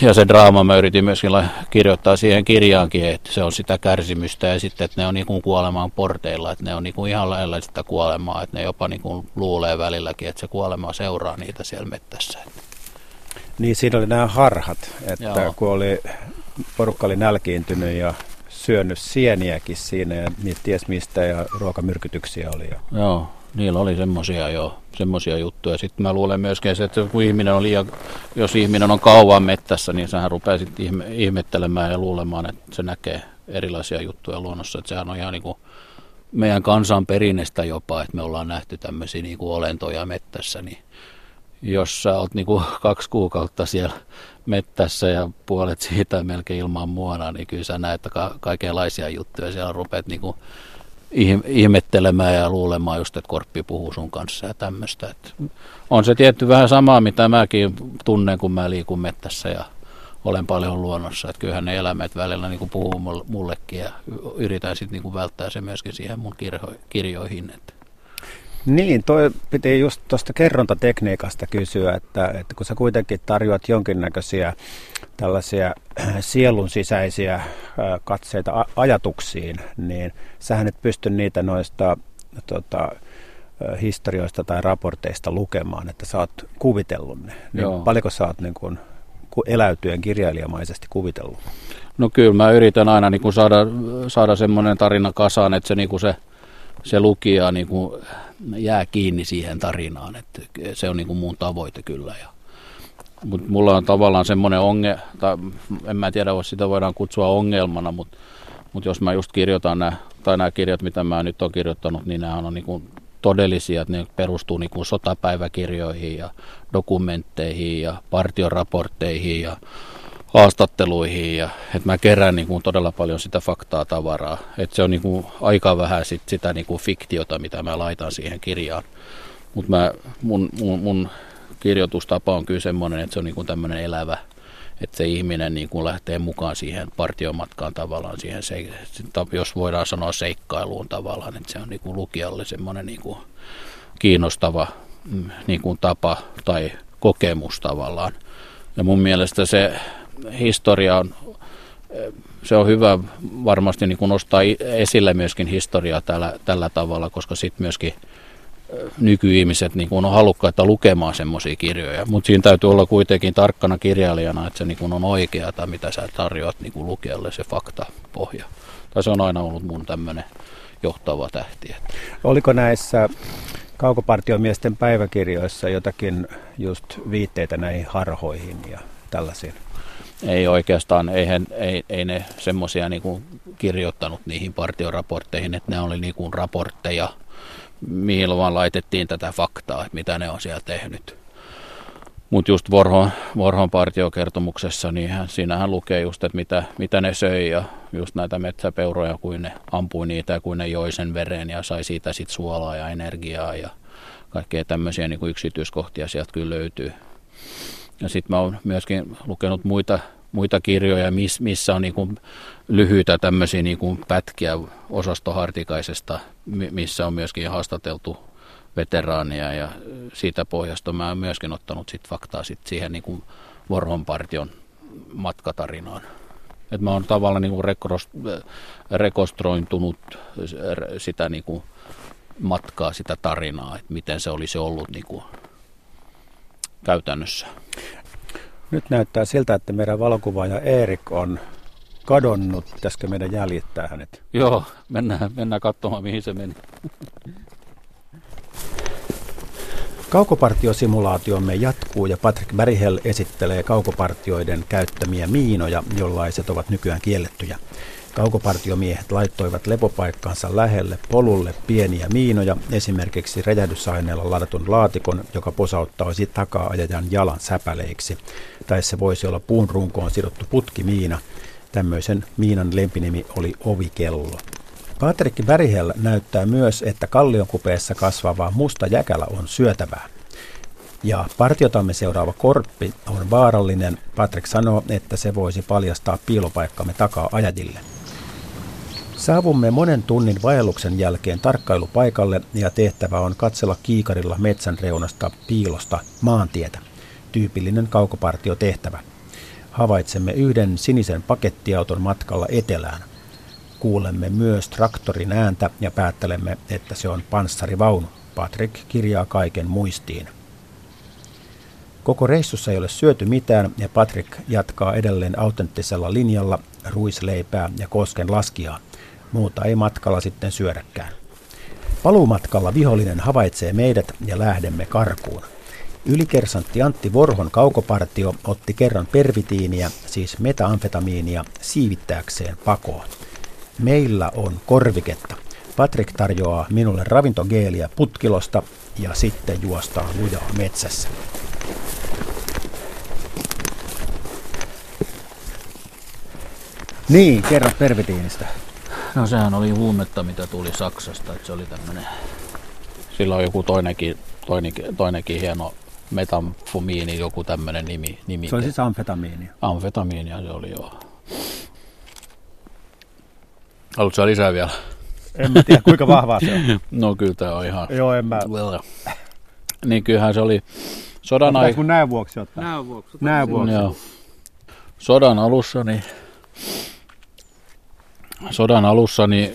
S6: ja se draama mä yritin myöskin kirjoittaa siihen kirjaankin, että se on sitä kärsimystä ja sitten, että ne on niin kuin kuolemaan porteilla, että ne on niin kuin ihan lähellä sitä kuolemaa, että ne jopa niin kuin luulee välilläkin, että se kuolema seuraa niitä siellä mettässä.
S5: Niin siinä oli nämä harhat, että Joo. kun oli, porukka oli nälkiintynyt ja syönyt sieniäkin siinä ja niitä ties mistä ja ruokamyrkytyksiä oli. Jo.
S6: Joo, niillä oli semmoisia jo semmoisia juttuja. Sitten mä luulen myöskin, että kun ihminen on liian, jos ihminen on kauan mettässä, niin sehän rupeaa sitten ihme, ihmettelemään ja luulemaan, että se näkee erilaisia juttuja luonnossa. Että sehän on ihan niin kuin meidän kansan perinnestä jopa, että me ollaan nähty tämmöisiä niin kuin olentoja mettässä, niin jos sä oot niin kuin kaksi kuukautta siellä mettässä ja puolet siitä melkein ilman muona, niin kyllä sä näet ka- kaikenlaisia juttuja. Siellä rupeat niin kuin ihmettelemään ja luulemaan just, että korppi puhuu sun kanssa ja tämmöistä. On se tietty vähän samaa, mitä mäkin tunnen, kun mä liikun mettässä ja olen paljon luonnossa. Että kyllähän ne eläimet välillä niin puhuu mullekin ja yritän sitten niin välttää se myöskin siihen mun kirjo- kirjoihin. Että.
S5: Niin, toi piti just tuosta kerrontatekniikasta kysyä, että, että kun sä kuitenkin tarjoat jonkinnäköisiä tällaisia äh, sielun sisäisiä äh, katseita ajatuksiin, niin sähän et pysty niitä noista tota, äh, historioista tai raporteista lukemaan, että sä oot kuvitellut ne. Niin paljonko sä oot niin kun, eläytyen kirjailijamaisesti kuvitellut?
S6: No kyllä mä yritän aina niin saada, saada semmoinen tarina kasaan, että se, niin se, se lukija niin kuin jää kiinni siihen tarinaan. Että se on niin kuin mun tavoite kyllä. Ja Mutta mulla on tavallaan semmoinen ongelma, tai en mä tiedä, jos sitä voidaan kutsua ongelmana, mutta mut jos mä just kirjoitan nämä, tai nämä kirjat, mitä mä nyt olen kirjoittanut, niin nämä on niin kuin todellisia, että ne perustuu niin kuin sotapäiväkirjoihin ja dokumentteihin ja partioraportteihin ja haastatteluihin ja että mä kerään niin kuin todella paljon sitä faktaa tavaraa. Että se on niin kuin aika vähän sit sitä niin kuin fiktiota, mitä mä laitan siihen kirjaan. Mutta mun, mun, mun kirjoitustapa on kyllä semmoinen, että se on niin kuin tämmöinen elävä, että se ihminen niin kuin lähtee mukaan siihen partiomatkaan tavallaan, siihen se, jos voidaan sanoa seikkailuun tavallaan, että se on niin kuin lukijalle semmoinen niin kuin kiinnostava mm, niin kuin tapa tai kokemus tavallaan. Ja mun mielestä se historia on, se on hyvä varmasti niin kuin nostaa esille myöskin historiaa tällä, tällä tavalla, koska sitten myöskin nykyihmiset niin kuin on halukkaita lukemaan semmoisia kirjoja, mutta siinä täytyy olla kuitenkin tarkkana kirjailijana, että se niin kuin on oikea tai mitä sä tarjoat niin kuin lukijalle se faktapohja. Tai se on aina ollut mun tämmöinen johtava tähti.
S5: Oliko näissä kaukopartiomiesten päiväkirjoissa jotakin just viitteitä näihin harhoihin ja tällaisiin?
S6: Ei oikeastaan, eihän, ei, ei ne semmoisia niin kirjoittanut niihin partioraportteihin, että ne oli niin kuin raportteja – mihin vaan laitettiin tätä faktaa, että mitä ne on siellä tehnyt. Mutta just Vorhon, Vorhon partiokertomuksessa, niin hän, siinähän lukee just, että mitä, mitä ne söi ja just näitä metsäpeuroja, kuin ne ampui niitä ja kuin ne joi sen veren ja sai siitä sit suolaa ja energiaa ja kaikkea tämmöisiä niin kuin yksityiskohtia sieltä kyllä löytyy. Ja sitten mä oon myöskin lukenut muita muita kirjoja, missä on niin kuin lyhyitä tämmöisiä niin kuin pätkiä osastohartikaisesta, missä on myöskin haastateltu veteraania ja siitä pohjasta mä oon myöskin ottanut sit faktaa sit siihen niin kuin Vorhonpartion matkatarinaan. Et mä oon tavallaan niin kuin rekostrointunut sitä niin kuin matkaa, sitä tarinaa, että miten se olisi ollut niin kuin käytännössä.
S5: Nyt näyttää siltä, että meidän valokuvaaja Erik on kadonnut. Pitäisikö meidän jäljittää hänet?
S6: Joo, mennään, mennään katsomaan mihin se meni.
S5: Kaukopartiosimulaatiomme jatkuu ja Patrick Berihel esittelee kaukopartioiden käyttämiä miinoja, jollaiset ovat nykyään kiellettyjä. Kaukopartiomiehet laittoivat lepopaikkaansa lähelle polulle pieniä miinoja, esimerkiksi räjähdysaineella ladatun laatikon, joka posauttaisi takaa ajajan jalan säpäleiksi. Tai se voisi olla puun runkoon sidottu putkimiina. Tämmöisen miinan lempinimi oli ovikello. Patrick Berihel näyttää myös, että kallionkupeessa kasvava musta jäkälä on syötävää. Ja partiotamme seuraava korppi on vaarallinen. Patrick sanoo, että se voisi paljastaa piilopaikkamme takaa ajajille. Saavumme monen tunnin vaelluksen jälkeen tarkkailupaikalle ja tehtävä on katsella kiikarilla metsän reunasta piilosta maantietä. Tyypillinen kaukopartiotehtävä. Havaitsemme yhden sinisen pakettiauton matkalla etelään. Kuulemme myös traktorin ääntä ja päättelemme, että se on panssarivaunu. Patrick kirjaa kaiken muistiin. Koko reissussa ei ole syöty mitään ja Patrick jatkaa edelleen autenttisella linjalla ruisleipää ja kosken laskiaan. Muuta ei matkalla sitten syödäkään. Paluumatkalla vihollinen havaitsee meidät ja lähdemme karkuun. Ylikersantti Antti Vorhon kaukopartio otti kerran pervitiiniä, siis metaamfetamiinia, siivittääkseen pakoon. Meillä on korviketta. Patrick tarjoaa minulle ravintogeeliä putkilosta ja sitten juostaan lujaa metsässä. Niin, kerran pervitiinistä.
S6: No sehän oli huumetta, mitä tuli Saksasta, että se oli tämmöinen, sillä on joku toinenkin, toinenkin, toinenkin hieno metamfomiini, joku tämmöinen nimi. nimi.
S5: Se oli siis amfetamiinia.
S6: Amfetamiinia se oli joo. Haluatko lisää vielä?
S5: En mä tiedä, kuinka vahvaa se on.
S6: No kyllä tämä on ihan...
S5: Joo, en mä...
S6: Niin kyllähän se oli sodan
S5: aikana... mun näön vuoksi ottaa?
S6: Näön vuoksi.
S5: Näön vuoksi.
S6: Joo. Sodan alussa niin sodan alussa niin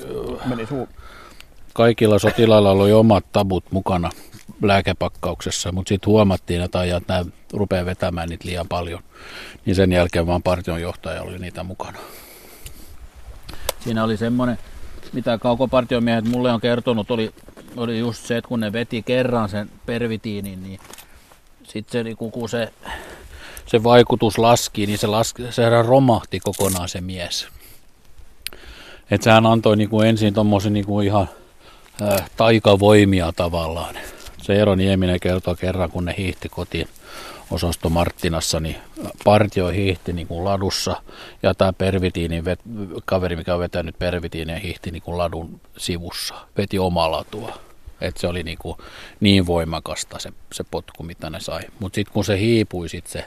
S6: kaikilla sotilailla oli omat tabut mukana lääkepakkauksessa, mutta sitten huomattiin, että ajat nämä rupeaa vetämään niitä liian paljon, niin sen jälkeen vaan partion johtaja oli niitä mukana. Siinä oli semmoinen, mitä kaukopartiomiehet mulle on kertonut, oli, oli just se, että kun ne veti kerran sen pervitiinin, niin sitten se, niin kun se se vaikutus laski, niin se, laski, se romahti kokonaan se mies. Että sehän antoi niin kuin ensin tuommoisen niin kuin ihan äh, taikavoimia tavallaan. Se Eero Nieminen kertoi kerran, kun ne hiihti kotiin osasto Marttinassa, niin partio hiihti niin kuin ladussa ja tämä pervitiini, vet, kaveri mikä on vetänyt pervitiiniä, hiihti niin kuin ladun sivussa, veti omaa latua. Et se oli niin, kuin niin voimakasta se, se potku, mitä ne sai. Mutta sitten kun se hiipui sit se,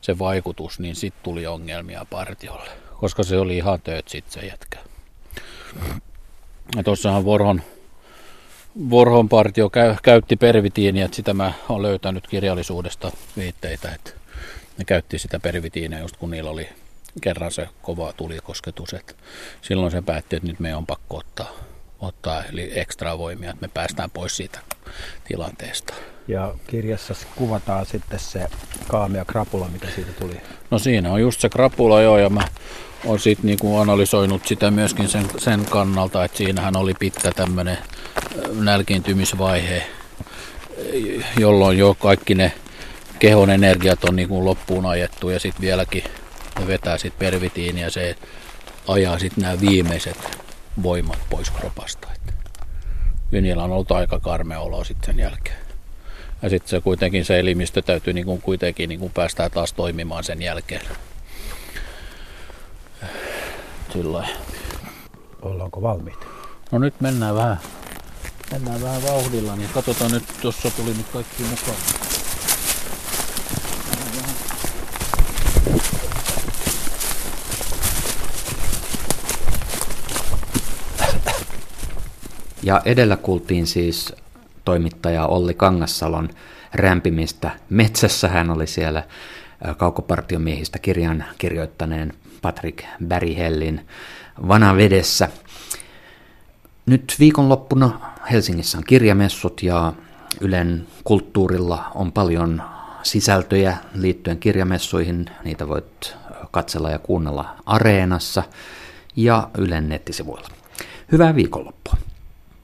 S6: se vaikutus, niin sitten tuli ongelmia partiolle, koska se oli ihan tööt sitten se jätkä. Ja tuossahan Vorhon, Vorhon partio käy, käytti pervitiiniä, että sitä mä oon löytänyt kirjallisuudesta viitteitä, että ne käytti sitä pervitiiniä just kun niillä oli kerran se kova tulikosketus, että silloin se päätti, että nyt meidän on pakko ottaa, ottaa eli ekstra voimia, että me päästään pois siitä tilanteesta.
S5: Ja kirjassa kuvataan sitten se kaamea krapula, mikä siitä tuli.
S6: No siinä on just se krapula joo, ja mä oon sitten niinku analysoinut sitä myöskin sen, sen kannalta, että siinähän oli pitkä tämmöinen nälkiintymisvaihe, jolloin jo kaikki ne kehon energiat on niinku loppuun ajettu ja sitten vieläkin vetää sitten pervitiin ja se ajaa sitten nämä viimeiset voimat pois kropasta. Vinjalla on ollut aika karmea olo sitten sen jälkeen. Ja sitten se kuitenkin se elimistö täytyy niinku kuitenkin niinku päästää taas toimimaan sen jälkeen. Sillä
S5: Ollaanko valmiita?
S6: No nyt mennään vähän, mennään vähän vauhdilla, niin katsotaan nyt, tuossa tuli nyt kaikki mukaan.
S1: Ja edellä kuultiin siis toimittaja Olli Kangassalon rämpimistä metsässä. Hän oli siellä kaukopartiomiehistä kirjan kirjoittaneen Patrick Berihellin vanavedessä. Nyt viikonloppuna Helsingissä on kirjamessut ja Ylen kulttuurilla on paljon sisältöjä liittyen kirjamessuihin. Niitä voit katsella ja kuunnella Areenassa ja Ylen nettisivuilla. Hyvää viikonloppua!